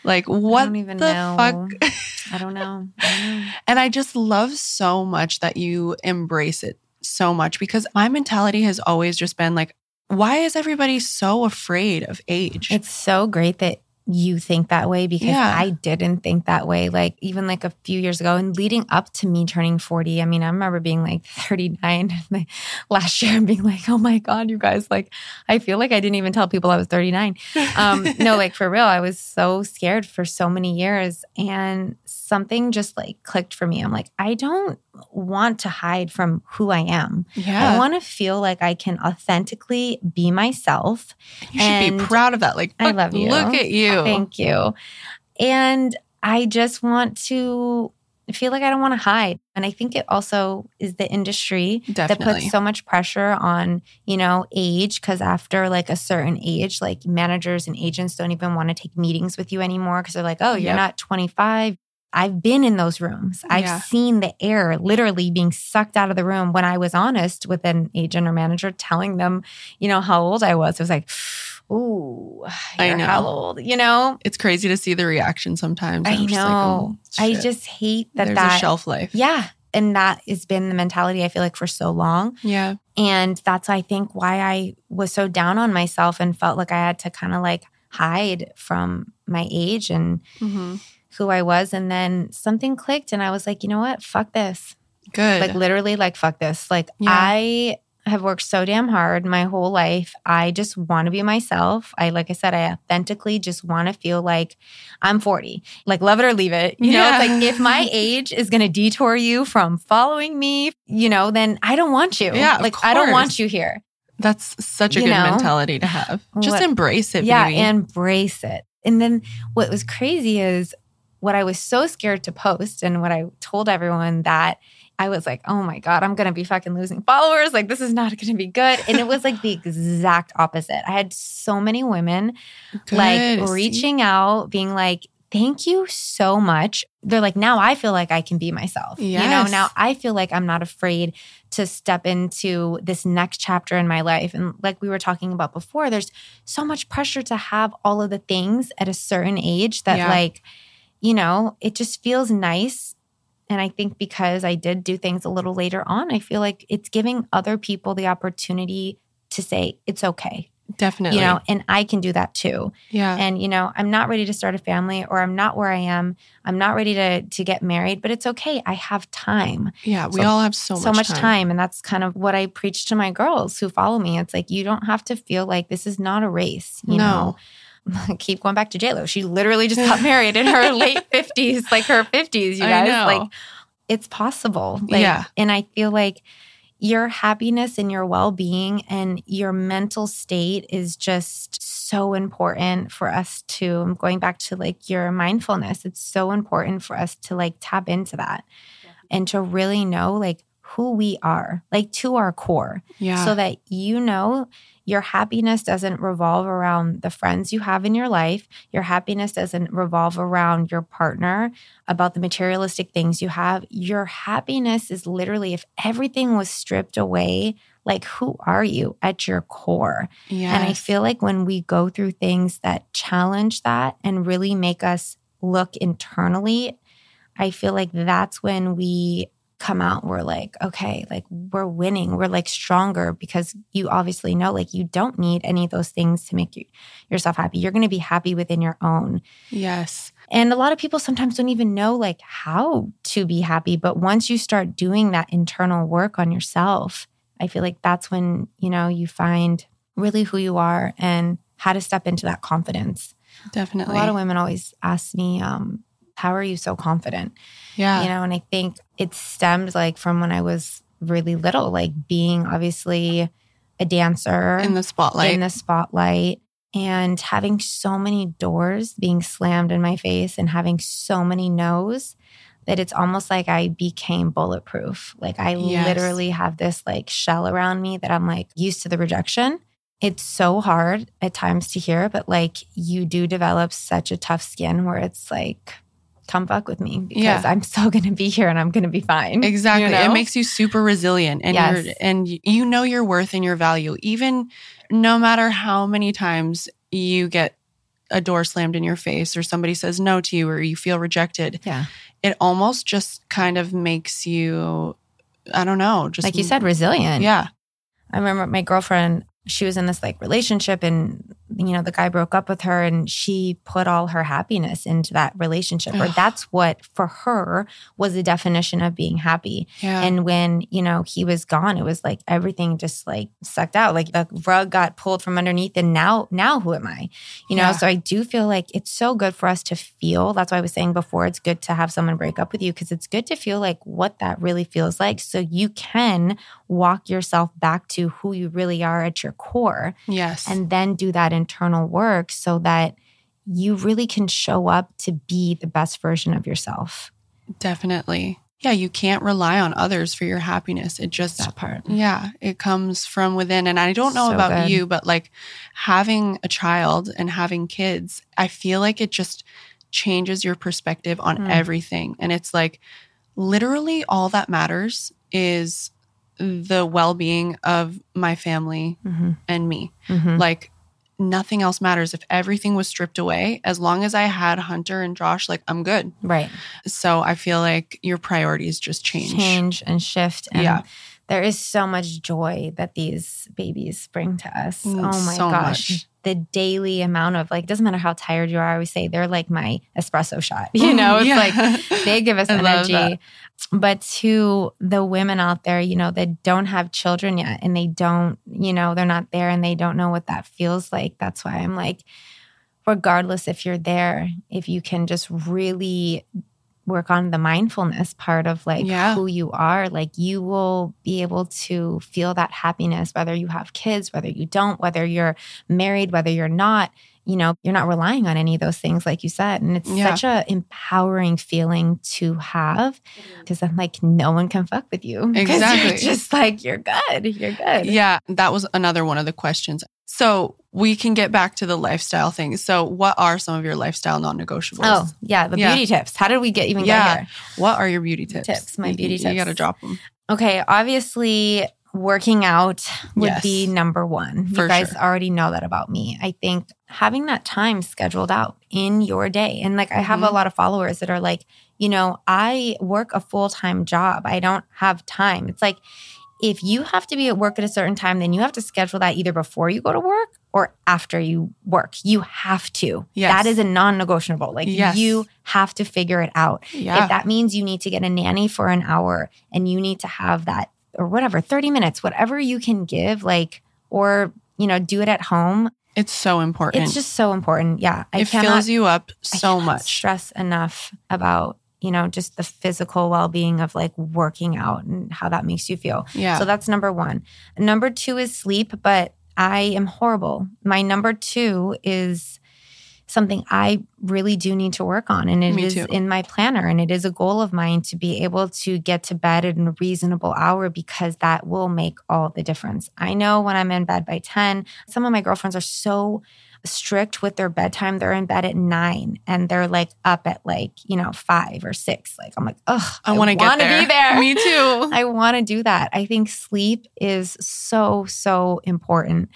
Like, what I don't even the know. fuck? I don't know. I don't know. And I just love so much that you embrace it so much because my mentality has always just been like, why is everybody so afraid of age? It's so great that you think that way because Yeah. I didn't think that way. Like even like a few years ago and leading up to me turning 40. I mean, I remember being like 39 last year and being like, oh my God, you guys, like I feel like I didn't even tell people I was 39. Um, no, like for real, I was so scared for so many years. And something just like clicked for me. I'm like, I don't want to hide from who I am. yeah. I want to feel like I can authentically be myself. you should be proud of that. Like, I love you. Look at you. Thank you. And I just want to feel like I don't want to hide. And I think it also is the industry that puts so much pressure on, you know, age. Cause after like a certain age, like managers and agents don't even want to take meetings with you anymore because they're like, oh, you're Yep. not 25. I've been in those rooms. I've Yeah. seen the air literally being sucked out of the room when I was honest with an agent or manager telling them, you know, how old I was. It was like, ooh, I know. how old, you know? it's crazy to see the reaction sometimes. I I'm just like, know. oh, I just hate that There's that a shelf life. Yeah. And that has been the mentality I feel like for so long. Yeah. And that's I think why I was so down on myself and felt like I had to kind of like hide from my age and hmm who I was. And then something clicked and I was like, you know what? Fuck this. Good. Like literally like fuck this. Like Yeah. I have worked so damn hard my whole life. I just want to be myself. I like I said, I authentically just want to feel like I'm 40. Like love it or leave it. You know, it's like if my age is gonna detour you from following me, you know, then I don't want you. Yeah, Like I don't want you here. That's such a You good know? mentality to have. Just What- embrace it, yeah, baby. embrace it. And then what was crazy is what I was so scared to post and what I told everyone that I was like, oh my God, I'm going to be fucking losing followers. Like, this is not going to be good. And it was like the exact opposite. I had so many women like Good. See? reaching out, being like, thank you so much. They're like, now I feel like I can be myself. Yes. You know, now I feel like I'm not afraid to step into this next chapter in my life. And like we were talking about before, there's so much pressure to have all of the things at a certain age that, Yeah. like, you know, it just feels nice. And I think because I did do things a little later on, I feel like it's giving other people the opportunity to say, it's okay, Definitely. you know, and I can do that too yeah. and you know i'm not ready to start a family or i'm not where i am i'm not ready to to get married but it's okay i have time yeah. We so- all have so, so much, much time. and that's kind of what i preach to my girls who follow me it's like you don't have to feel like this is not a race you No. know keep going back to j-lo she literally just got married in her late 50s like her 50s you guys know. like it's possible like, Yeah. and i feel like your happiness and your well-being and your mental state is just so important for us to I'm going back to like your mindfulness it's so important for us to like tap into that and to really know like who we are like to our core Yeah. so that you know your happiness doesn't revolve around the friends you have in your life. Your happiness doesn't revolve around your partner, about the materialistic things you have. Your happiness is literally if everything was stripped away, like who are you at your core? yeah. And I feel like when we go through things that challenge that and really make us look internally, I feel like that's when we come out we're like okay like we're winning we're like stronger because you obviously know like you don't need any of those things to make you yourself happy you're going to be happy within your own yes. and a lot of people sometimes don't even know like how to be happy but once you start doing that internal work on yourself i feel like that's when you know you find really who you are and how to step into that confidence Definitely. a lot of women always ask me um how are you so confident yeah. you know and i think it stemmed like from when i was really little like being obviously a dancer in the spotlight. in the spotlight and having so many doors being slammed in my face and having so many no's that it's almost like I became bulletproof. Like I Yes. literally have this like shell around me that I'm like used to the rejection. It's so hard at times to hear, but like you do develop such a tough skin where it's like, come fuck with me because Yeah. I'm still gonna be here and I'm gonna be fine. Exactly. you It makes you super resilient and Yes. you're and you know your worth and your value even no matter how many times you get a door slammed in your face or somebody says no to you or you feel rejected. Yeah. It almost just kind of makes you I don't know, just like you said, resilient. Yeah. I remember my girlfriend, she was in this like relationship and you know the guy broke up with her and she put all her happiness into that relationship or that's what for her was the definition of being happy Yeah. and when you know he was gone it was like everything just like sucked out like the rug got pulled from underneath and now now who am i you know Yeah. so i do feel like it's so good for us to feel that's why i was saying before it's good to have someone break up with you because it's good to feel like what that really feels like so you can walk yourself back to who you really are at your core yes. and then do that internal work so that you really can show up to be the best version of yourself Definitely. Yeah, you can't rely on others for your happiness. It just that part Yeah, it comes from within. And I don't know So about good. you, but like having a child and having kids, I feel like it just changes your perspective on Mm. everything. And it's like literally all that matters is the well being of my family hmm and me. hmm Like nothing else matters. If everything was stripped away, as long as I had Hunter and Josh, like I'm good. right So I feel like your priorities just change. change and shift. And Yeah. there is so much joy that these babies bring to us. Mm, oh my so gosh. much. The daily amount of like, doesn't matter how tired you are. I always say they're like my espresso shot. You know, it's Yeah. like they give us energy. But to the women out there, you know, that don't have children yet and they don't, you know, they're not there and they don't know what that feels like. That's why I'm like, regardless if you're there, if you can just really work on the mindfulness part of like Yeah. who you are, like you will be able to feel that happiness, whether you have kids, whether you don't, whether you're married, whether you're not. You know, you're not relying on any of those things, like you said. And it's Yeah. such a empowering feeling to have mm. because I'm like, no one can fuck with you. Exactly. You're just like, you're good. You're good. Yeah, that was another one of the questions. So we can get back to the lifestyle things. So what are some of your lifestyle non-negotiables? Oh, yeah, the Yeah. beauty tips. How did we get even Yeah. get here? What are your beauty tips? Tips, my You- beauty you, tips. You got to drop them. Okay, obviously working out would Yes. be number one. For you guys sure. already know that about me. I think having that time scheduled out in your day. And like I have a Mhm. lot of followers that are like, you know, I work a full-time job. I don't have time. It's like if you have to be at work at a certain time, then you have to schedule that either before you go to work or after you work. You have to. Yes. That is a non-negotiable. Like Yes. you have to figure it out. Yeah. If that means you need to get a nanny for an hour and you need to have that or whatever, 30 minutes, whatever you can give, like, or, you know, do it at home. it's so important. It's just so important. Yeah. I it cannot, fills you up so much. stress enough about, you know, just the physical well being of like working out and how that makes you feel. Yeah. So that's number one. Number two is sleep, but I am horrible. My number two is something I really do need to work on. And it Me is too. in my planner. And it is a goal of mine to be able to get to bed at a reasonable hour because that will make all the difference. I know when I'm in bed by 10, some of my girlfriends are so strict with their bedtime. They're in bed at nine and they're like up at like, you know, five or six. Like, I'm like, ugh, I want to get wanna there. be there. Me too. I want to do that. I think sleep is so so important.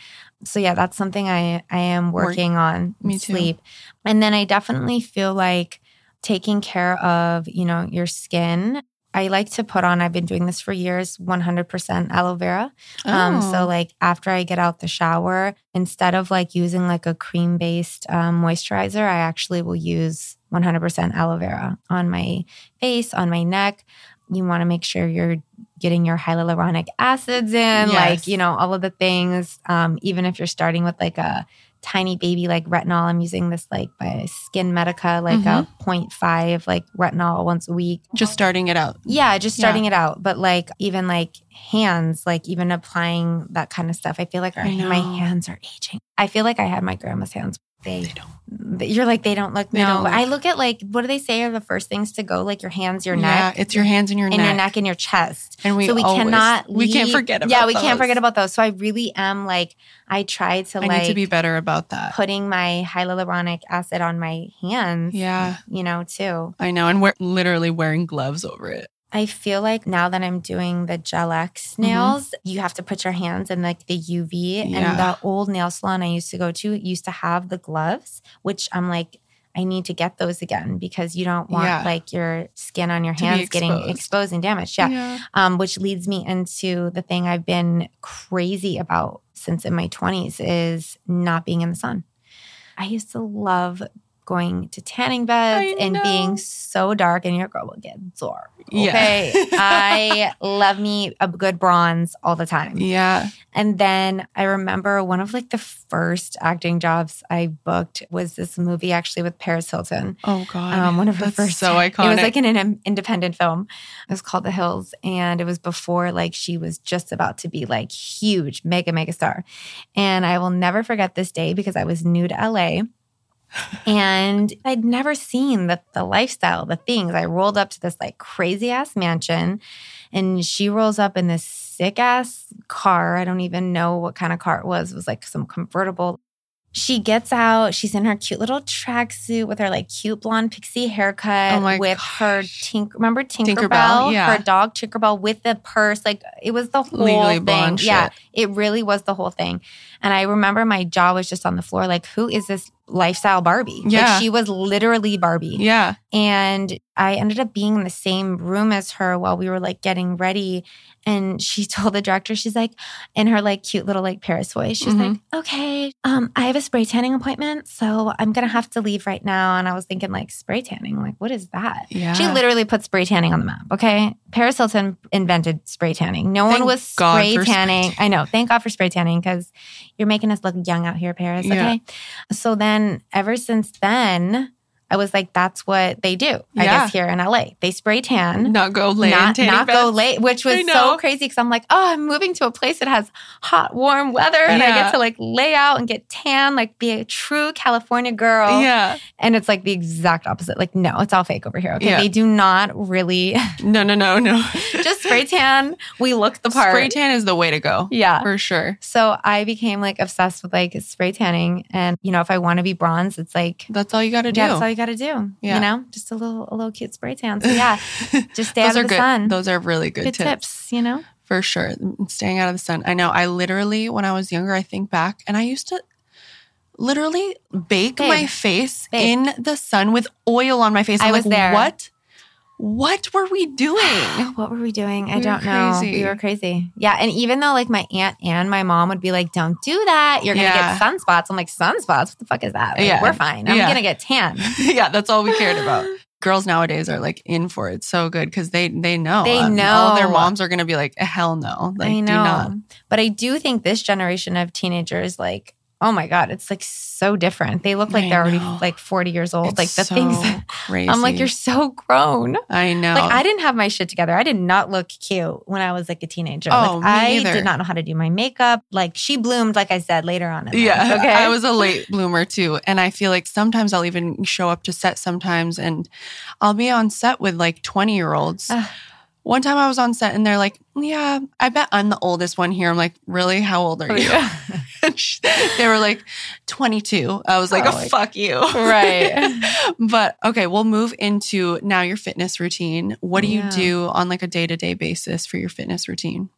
So yeah, that's something I I am Work- working on. Me too. Sleep, and then I definitely feel like taking care of you know your skin. I like to put on. I've been doing this for years. One hundred percent aloe vera. Um, Oh. so like after I get out the shower, instead of like using like a cream based um, moisturizer, I actually will use 100% aloe vera on my face, on my neck. You want to make sure you're getting your hyaluronic acids in, Yes. like, you know, all of the things. Um, even if you're starting with like a tiny baby like retinol, I'm using this like by Skin Medica, like a mm-hmm. 0.5 like retinol once a week. just starting it out. Yeah, just Yeah. starting it out. But like even like hands, like even applying that kind of stuff. I feel like I my hands are aging. I feel like I had my grandma's hands. They, They don't. you're like they don't look. They no, don't look- I look at like what do they say are the first things to go? Like your hands, your neck. Yeah, it's your hands and your and neck. your neck and your chest. And we so we always- cannot. we can't forget about Yeah, we can't forget about those. So I really am like I try to I like need to be better about that. putting my hyaluronic acid on my hands. Yeah, you know too. I know. And we're literally wearing gloves over it. I feel like now that I'm doing the Gel X nails, you have to put your hands in like the UV. Yeah. And the old nail salon I used to go to used to have the gloves, which I'm like, I need to get those again because you don't want Yeah. like your skin on your To hands getting exposed. exposed and damaged. Yeah. Um, which leads me into the thing I've been crazy about since in my 20s is not being in the sun. I used to love going to tanning beds and being so dark, and your girl will get. Yeah. Okay. I love me a good bronze all the time. Yeah. And then I remember one of like the first acting jobs I booked was this movie actually with Paris Hilton. Oh God. Um, one of her That's first. So iconic. It was like an, an independent film. It was called The Hillz, and it was before like she was just about to be like huge, mega, mega star. And I will never forget this day because I was new to LA. And I'd never seen the, the lifestyle, the things. I rolled up to this like crazy ass mansion, and she rolls up in this sick ass car. I don't even know what kind of car it was. It was like some convertible. She gets out. She's in her cute little tracksuit with her like cute blonde pixie haircut Oh my with her gosh. tink. Remember Tinkerbell? Tinkerbell, yeah. Her dog Tinkerbell with the purse. Like it was the whole Legally thing. Yeah, shit. it really was the whole thing. And I remember my jaw was just on the floor. Like, who is this lifestyle Barbie? Yeah. Like she was literally Barbie. yeah. And I ended up being in the same room as her while we were like getting ready. And she told the director, she's like, in her like cute little like Paris voice, she's Mhm. like, okay, um, I have a spray tanning appointment. So I'm gonna have to leave right now. And I was thinking, like, spray tanning, like, what is that? Yeah. She literally put spray tanning on the map. Okay. Paris Hilton invented spray tanning. No Thank one was spray for spray tanning. I know. Thank God for spray tanning because you're making us look young out here, Paris. Yeah. Okay. So then ever since then, I was like, that's what they do, I Yeah. guess, here in LA. They spray tan. Not go in not, not go late, which was so crazy because I'm like, oh, I'm moving to a place that has hot, warm weather and I get to like lay out and get tan, like be a true California girl. Yeah. And it's like the exact opposite. Like, no, it's all fake over here. Okay. Yeah. They do not really No, no, no, no. just spray tan. We look the part. Spray tan is the way to go. Yeah. For sure. So I became like obsessed with like spray tanning. And, you know, if I want to be bronze, it's like, That's all you got to do. yeah, that's all you got to do. Yeah. You know, just a little, a little cute spray tan. So yeah, just stay out of the good. sun. Those are really good, good tips. tips, you know? For sure. Staying out of the sun. I know. I literally, when I was younger, I think back and I used to literally bake Babe. my face Babe. in the sun with oil on my face. I'm I like, was there. what? What were we doing? What were we doing? I We don't know. crazy. We were crazy. Yeah. And even though like my aunt and my mom would be like, don't do that. You're going to Yeah. get sunspots. I'm like, sunspots? What the fuck is that? Like, Yeah. We're fine. I'm Yeah. going to get tan. yeah, that's all we cared about. Girls nowadays are like in for it so good because they they know They Um, all their moms are gonna be like hell no like I do know. not But I do think this generation of teenagers, like, oh my God, it's like so different. They look like I they're already like 40 years old. It's like the so things crazy. I'm like, you're so grown. I know Like I didn't have my shit together. I did not look cute when I was like a teenager. Oh, like I either. did not know how to do my makeup. Like she bloomed, like I said, later on Yeah, life. Okay. I was a late bloomer too. And I feel like sometimes I'll even show up to set sometimes and I'll be on set with like 20 year olds. One time I was on set and they're like, Yeah, I bet I'm the oldest one here. I'm like, Really? How old are oh, you? And sh- they were like, 22. I was like, Oh, oh, like- fuck you. Right. but okay, we'll move into now your fitness routine. What do Yeah. you do on like a day to day basis for your fitness routine?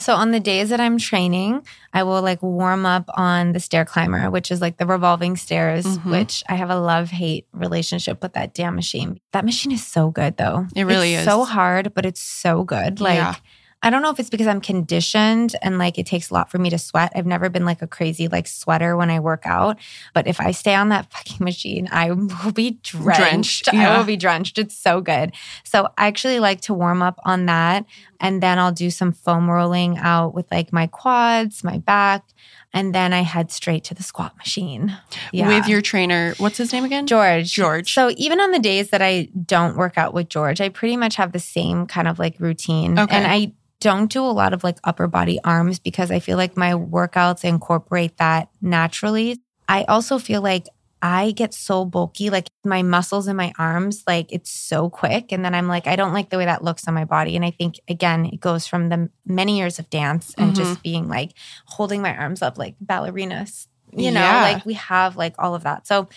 So on the days that I'm training, I will like warm up on the stair climber, which is like the revolving stairs, Mhm. which I have a love hate relationship with that damn machine. That machine is so good though. It really It's is. so hard, but it's so good. Like Yeah. I don't know if it's because I'm conditioned and like it takes a lot for me to sweat. I've never been like a crazy like sweater when I work out, but if I stay on that fucking machine, I will be drenched. Drenched, I will be drenched. It's so good. So I actually like to warm up on that and then I'll do some foam rolling out with like my quads, my back, and then I head straight to the squat machine. Yeah. With your trainer, what's his name again? George. George. So even on the days that I don't work out with George, I pretty much have the same kind of like routine. Okay. And I don't do a lot of like upper body arms because I feel like my workouts incorporate that naturally. I also feel like I get so bulky, like my muscles in my arms, like it's so quick. And then I'm like, I don't like the way that looks on my body. And I think, again, it goes from the many years of dance and Mhm. just being like holding my arms up like ballerinas. You know, Yeah. like we have like all of that. So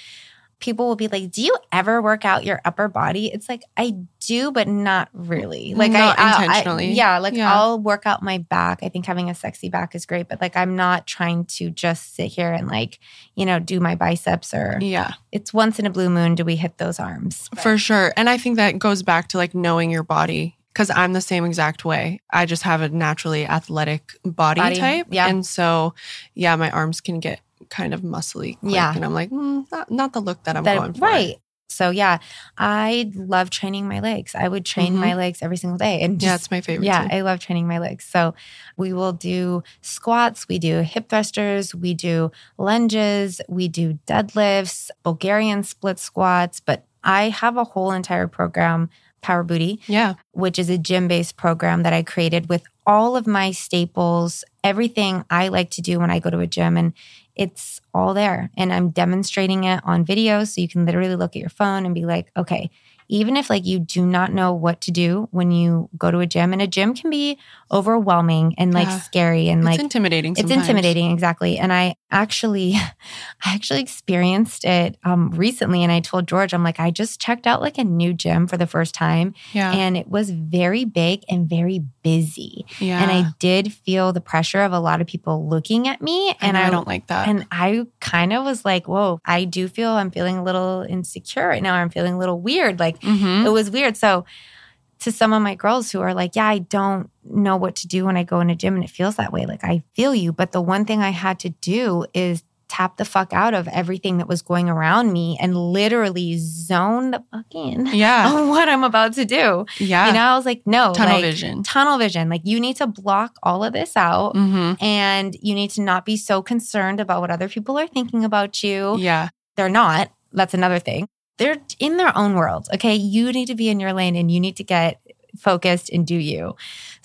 people will be like, Do you ever work out your upper body? It's like, I do, but not really. Like, Not I, I- I- intentionally. yeah. Like, Yeah. I'll work out my back. I think having a sexy back is great, but like, I'm not trying to just sit here and like, you know, do my biceps or Yeah, it's once in a blue moon do we hit those arms. for sure. And I think that goes back to like knowing your body because I'm the same exact way. I just have a naturally athletic body, Body, type. yeah. And so, yeah, my arms can get kind of muscly. Quick, Yeah. And I'm like, mm, not, not the look that I'm That- going for. right. So yeah, I love training my legs. I would train Mhm. my legs every single day and Yeah, it's my favorite. Yeah, too. I love training my legs. So we will do squats, we do hip thrusters, we do lunges, we do deadlifts, Bulgarian split squats. But I have a whole entire program, Power Booty, yeah. which is a gym based program that I created with all of my staples, everything I like to do when I go to a gym. And it's all there. And I'm demonstrating it on video. So you can literally look at your phone and be like, okay, even if like you do not know what to do when you go to a gym, and a gym can be overwhelming and like Yeah. scary and It's like intimidating. it's sometimes. intimidating exactly and i actually i actually experienced it um, recently and i told george i'm like i just checked out like a new gym for the first time Yeah. and it was very big and very busy yeah. and i did feel the pressure of a lot of people looking at me and I, don't like that. and I kind of was like, whoa, I do feel I'm feeling a little insecure right now. I'm feeling a little weird. Like Mhm. it was weird. So to some of my girls who are like, yeah, I don't know what to do when I go in a gym and it feels that way. Like I feel you. But the one thing I had to do is tap the fuck out of everything that was going around me and literally zone the fuck in Yeah. on what I'm about to do. Yeah. You know, I was like, no, Tunnel like, vision. Tunnel vision. Like you need to block all of this out. Mm-hmm. And you need to not be so concerned about what other people are thinking about you. Yeah. They're not. That's another thing. They're in their own world. Okay. You need to be in your lane and you need to get focused and do you.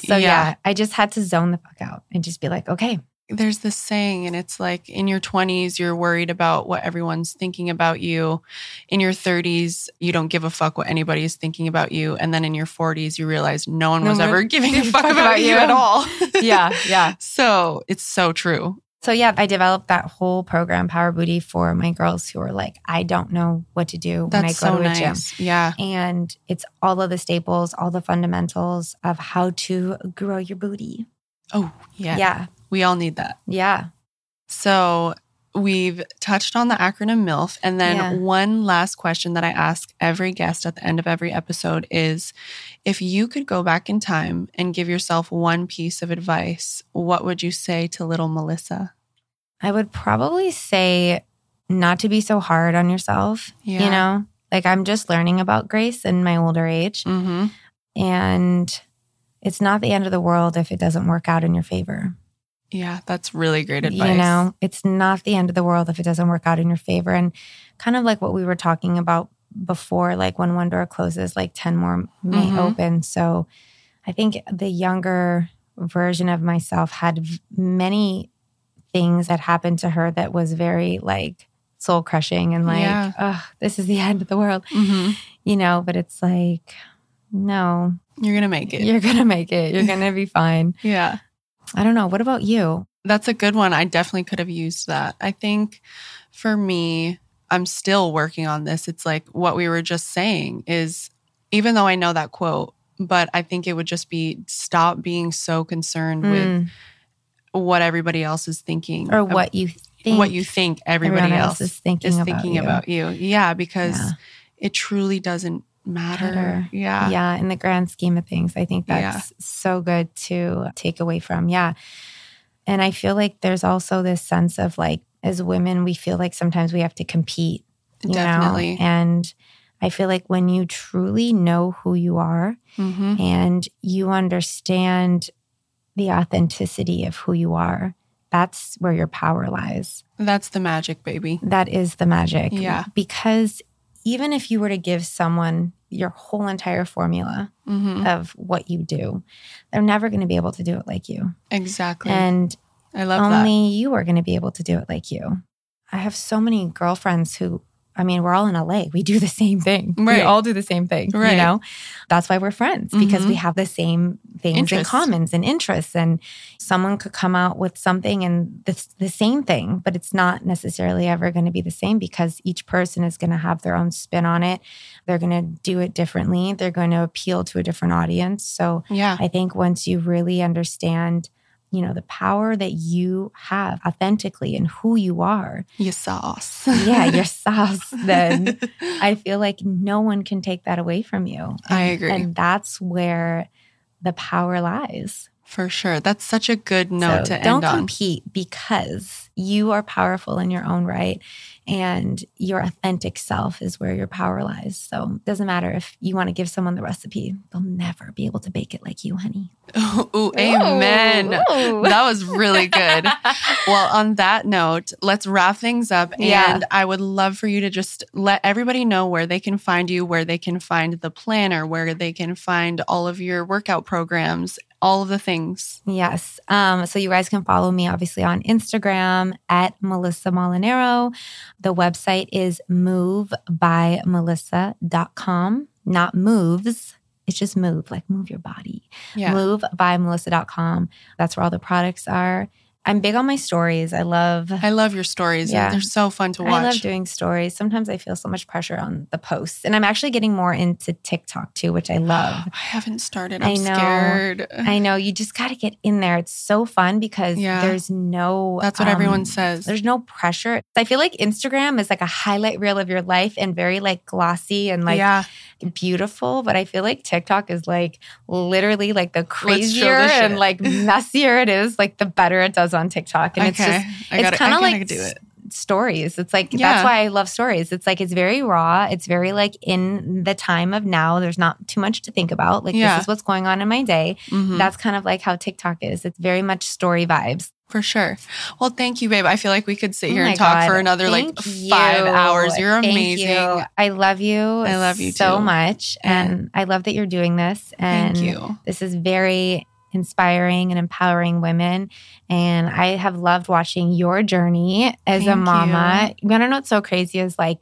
So yeah, yeah I just had to zone the fuck out and just be like, okay, there's this saying, and it's like in your 20s, you're worried about what everyone's thinking about you. In your 30s, you don't give a fuck what anybody is thinking about you. And then in your 40s, you realize no one was ever giving a fuck, fuck about, about, you at all. yeah, yeah. So it's so true. So yeah, I developed that whole program, Power Booty, for my girls who are like, I don't know what to do That's when I go so to a nice. gym. Yeah. And it's all of the staples, all the fundamentals of how to grow your booty. Oh, yeah. Yeah. We all need that. Yeah. So we've touched on the acronym MILF. And then yeah. one last question that I ask every guest at the end of every episode is if you could go back in time and give yourself one piece of advice, what would you say to little Melissa? I would probably say not to be so hard on yourself. Yeah. You know, like I'm just learning about grace in my older age. Mm-hmm. And it's not the end of the world if it doesn't work out in your favor. Yeah, that's really great advice. You know, it's not the end of the world if it doesn't work out in your favor. And kind of like what we were talking about before, like when one door closes, like 10 more may mm-hmm. open. So I think the younger version of myself had many things that happened to her that was very like soul crushing and like, yeah. oh, this is the end of the world, mm-hmm. you know, but it's like, no. You're going to make it. You're going to make it. You're going to be fine. yeah. I don't know. What about you? That's a good one. I definitely could have used that. I think for me, I'm still working on this. It's like what we were just saying is even though I know that quote, but I think it would just be stop being so concerned mm. with what everybody else is thinking or what you think what you think everybody else, else, is thinking, is about, thinking you. about you. Yeah, because yeah. it truly doesn't matter. matter. Yeah. Yeah. In the grand scheme of things, I think that's yeah. so good to take away from. Yeah. And I feel like there's also this sense of like, as women, we feel like sometimes we have to compete. Definitely. Know? And I feel like when you truly know who you are mm-hmm. and you understand the authenticity of who you are, that's where your power lies. That's the magic, baby. That is the magic. Yeah. Because even if you were to give someone your whole entire formula mm-hmm. of what you do, they're never going to be able to do it like you. Exactly. And I love only that. you are going to be able to do it like you. I have so many girlfriends who I mean, we're all in LA. We do the same thing. Right. We all do the same thing. Right. You know, that's why we're friends because mm-hmm. we have the same things interests. in commons and interests. And someone could come out with something and the, the same thing, but it's not necessarily ever going to be the same because each person is going to have their own spin on it. They're going to do it differently. They're going to appeal to a different audience. So yeah. I think once you really understand you know, the power that you have authentically and who you are. Your sauce. yeah, your sauce. Then I feel like no one can take that away from you. And, I agree. And that's where the power lies. For sure. That's such a good note so to end on. Don't compete because you are powerful in your own right and your authentic self is where your power lies. So it doesn't matter if you want to give someone the recipe, they'll never be able to bake it like you, honey. Ooh, ooh amen. Ooh. That was really good. well, on that note, let's wrap things up. Yeah. And I would love for you to just let everybody know where they can find you, where they can find the planner, where they can find all of your workout programs, all of the things. Yes. Um, so you guys can follow me obviously on Instagram at Melissa Molinaro. The website is movebymelissa.com, not moves. It's just move, like move your body. Yeah. Movebymelissa.com. That's where all the products are. I'm big on my stories. I love I love your stories. Yeah. They're so fun to watch. I love doing stories. Sometimes I feel so much pressure on the posts. And I'm actually getting more into TikTok too, which I love. I haven't started. I'm I know, scared. I know. You just got to get in there. It's so fun because yeah. there's no That's what um, everyone says. There's no pressure. I feel like Instagram is like a highlight reel of your life and very like glossy and like yeah. Beautiful, but I feel like TikTok is like literally like the crazier and like messier it is, like the better it does on TikTok, and okay. it's just it's kind of like do it. stories. It's like yeah. that's why I love stories. It's like it's very raw. It's very like in the time of now. There's not too much to think about. Like yeah. this is what's going on in my day. Mm-hmm. That's kind of like how TikTok is. It's very much story vibes. For sure. Well, thank you, babe. I feel like we could sit oh here and talk God. for another thank like you. five hours. You're thank amazing. You. I love you. I love you so too. much. And I love that you're doing this. And thank you. This is very inspiring and empowering women. And I have loved watching your journey as Thank a mama. You. you know what's so crazy is like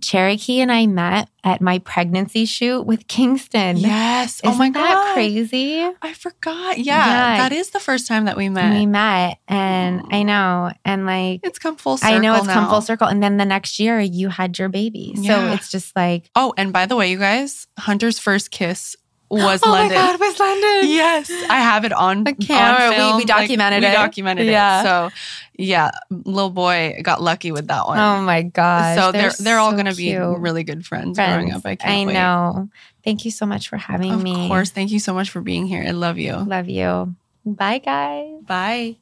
Cherokee and I met at my pregnancy shoot with Kingston. Yes. Oh Isn't oh my that God. crazy? I forgot. Yeah, yeah, That is the first time that we met. We met. And I know. And like it's come full circle. I know it's now. come full circle. And then the next year you had your baby. Yeah. So it's just like Oh, and by the way, you guys, Hunter's first kiss was oh London. Oh my God, was London. Yes. I have it on the camera. On film. We, we documented like, it. We documented yeah. it. So yeah, little boy got lucky with that one. Oh my God. So they're they're, they're all gonna be really good friends, friends, growing up. I can't I wait. know. Thank you so much for having of me. Of course. Thank you so much for being here. I love you. Love you. Bye guys. Bye.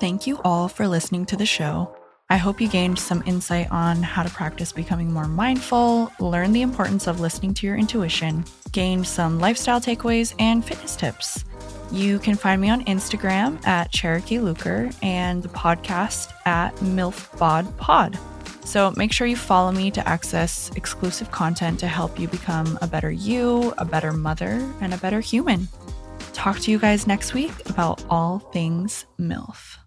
Thank you all for listening to the show. I hope you gained some insight on how to practice becoming more mindful, learn the importance of listening to your intuition, gained some lifestyle takeaways, and fitness tips. You can find me on Instagram at Cherokee Luker and the podcast at MILFBOD Pod. So make sure you follow me to access exclusive content to help you become a better you, a better mother, and a better human. Talk to you guys next week about all things MILF.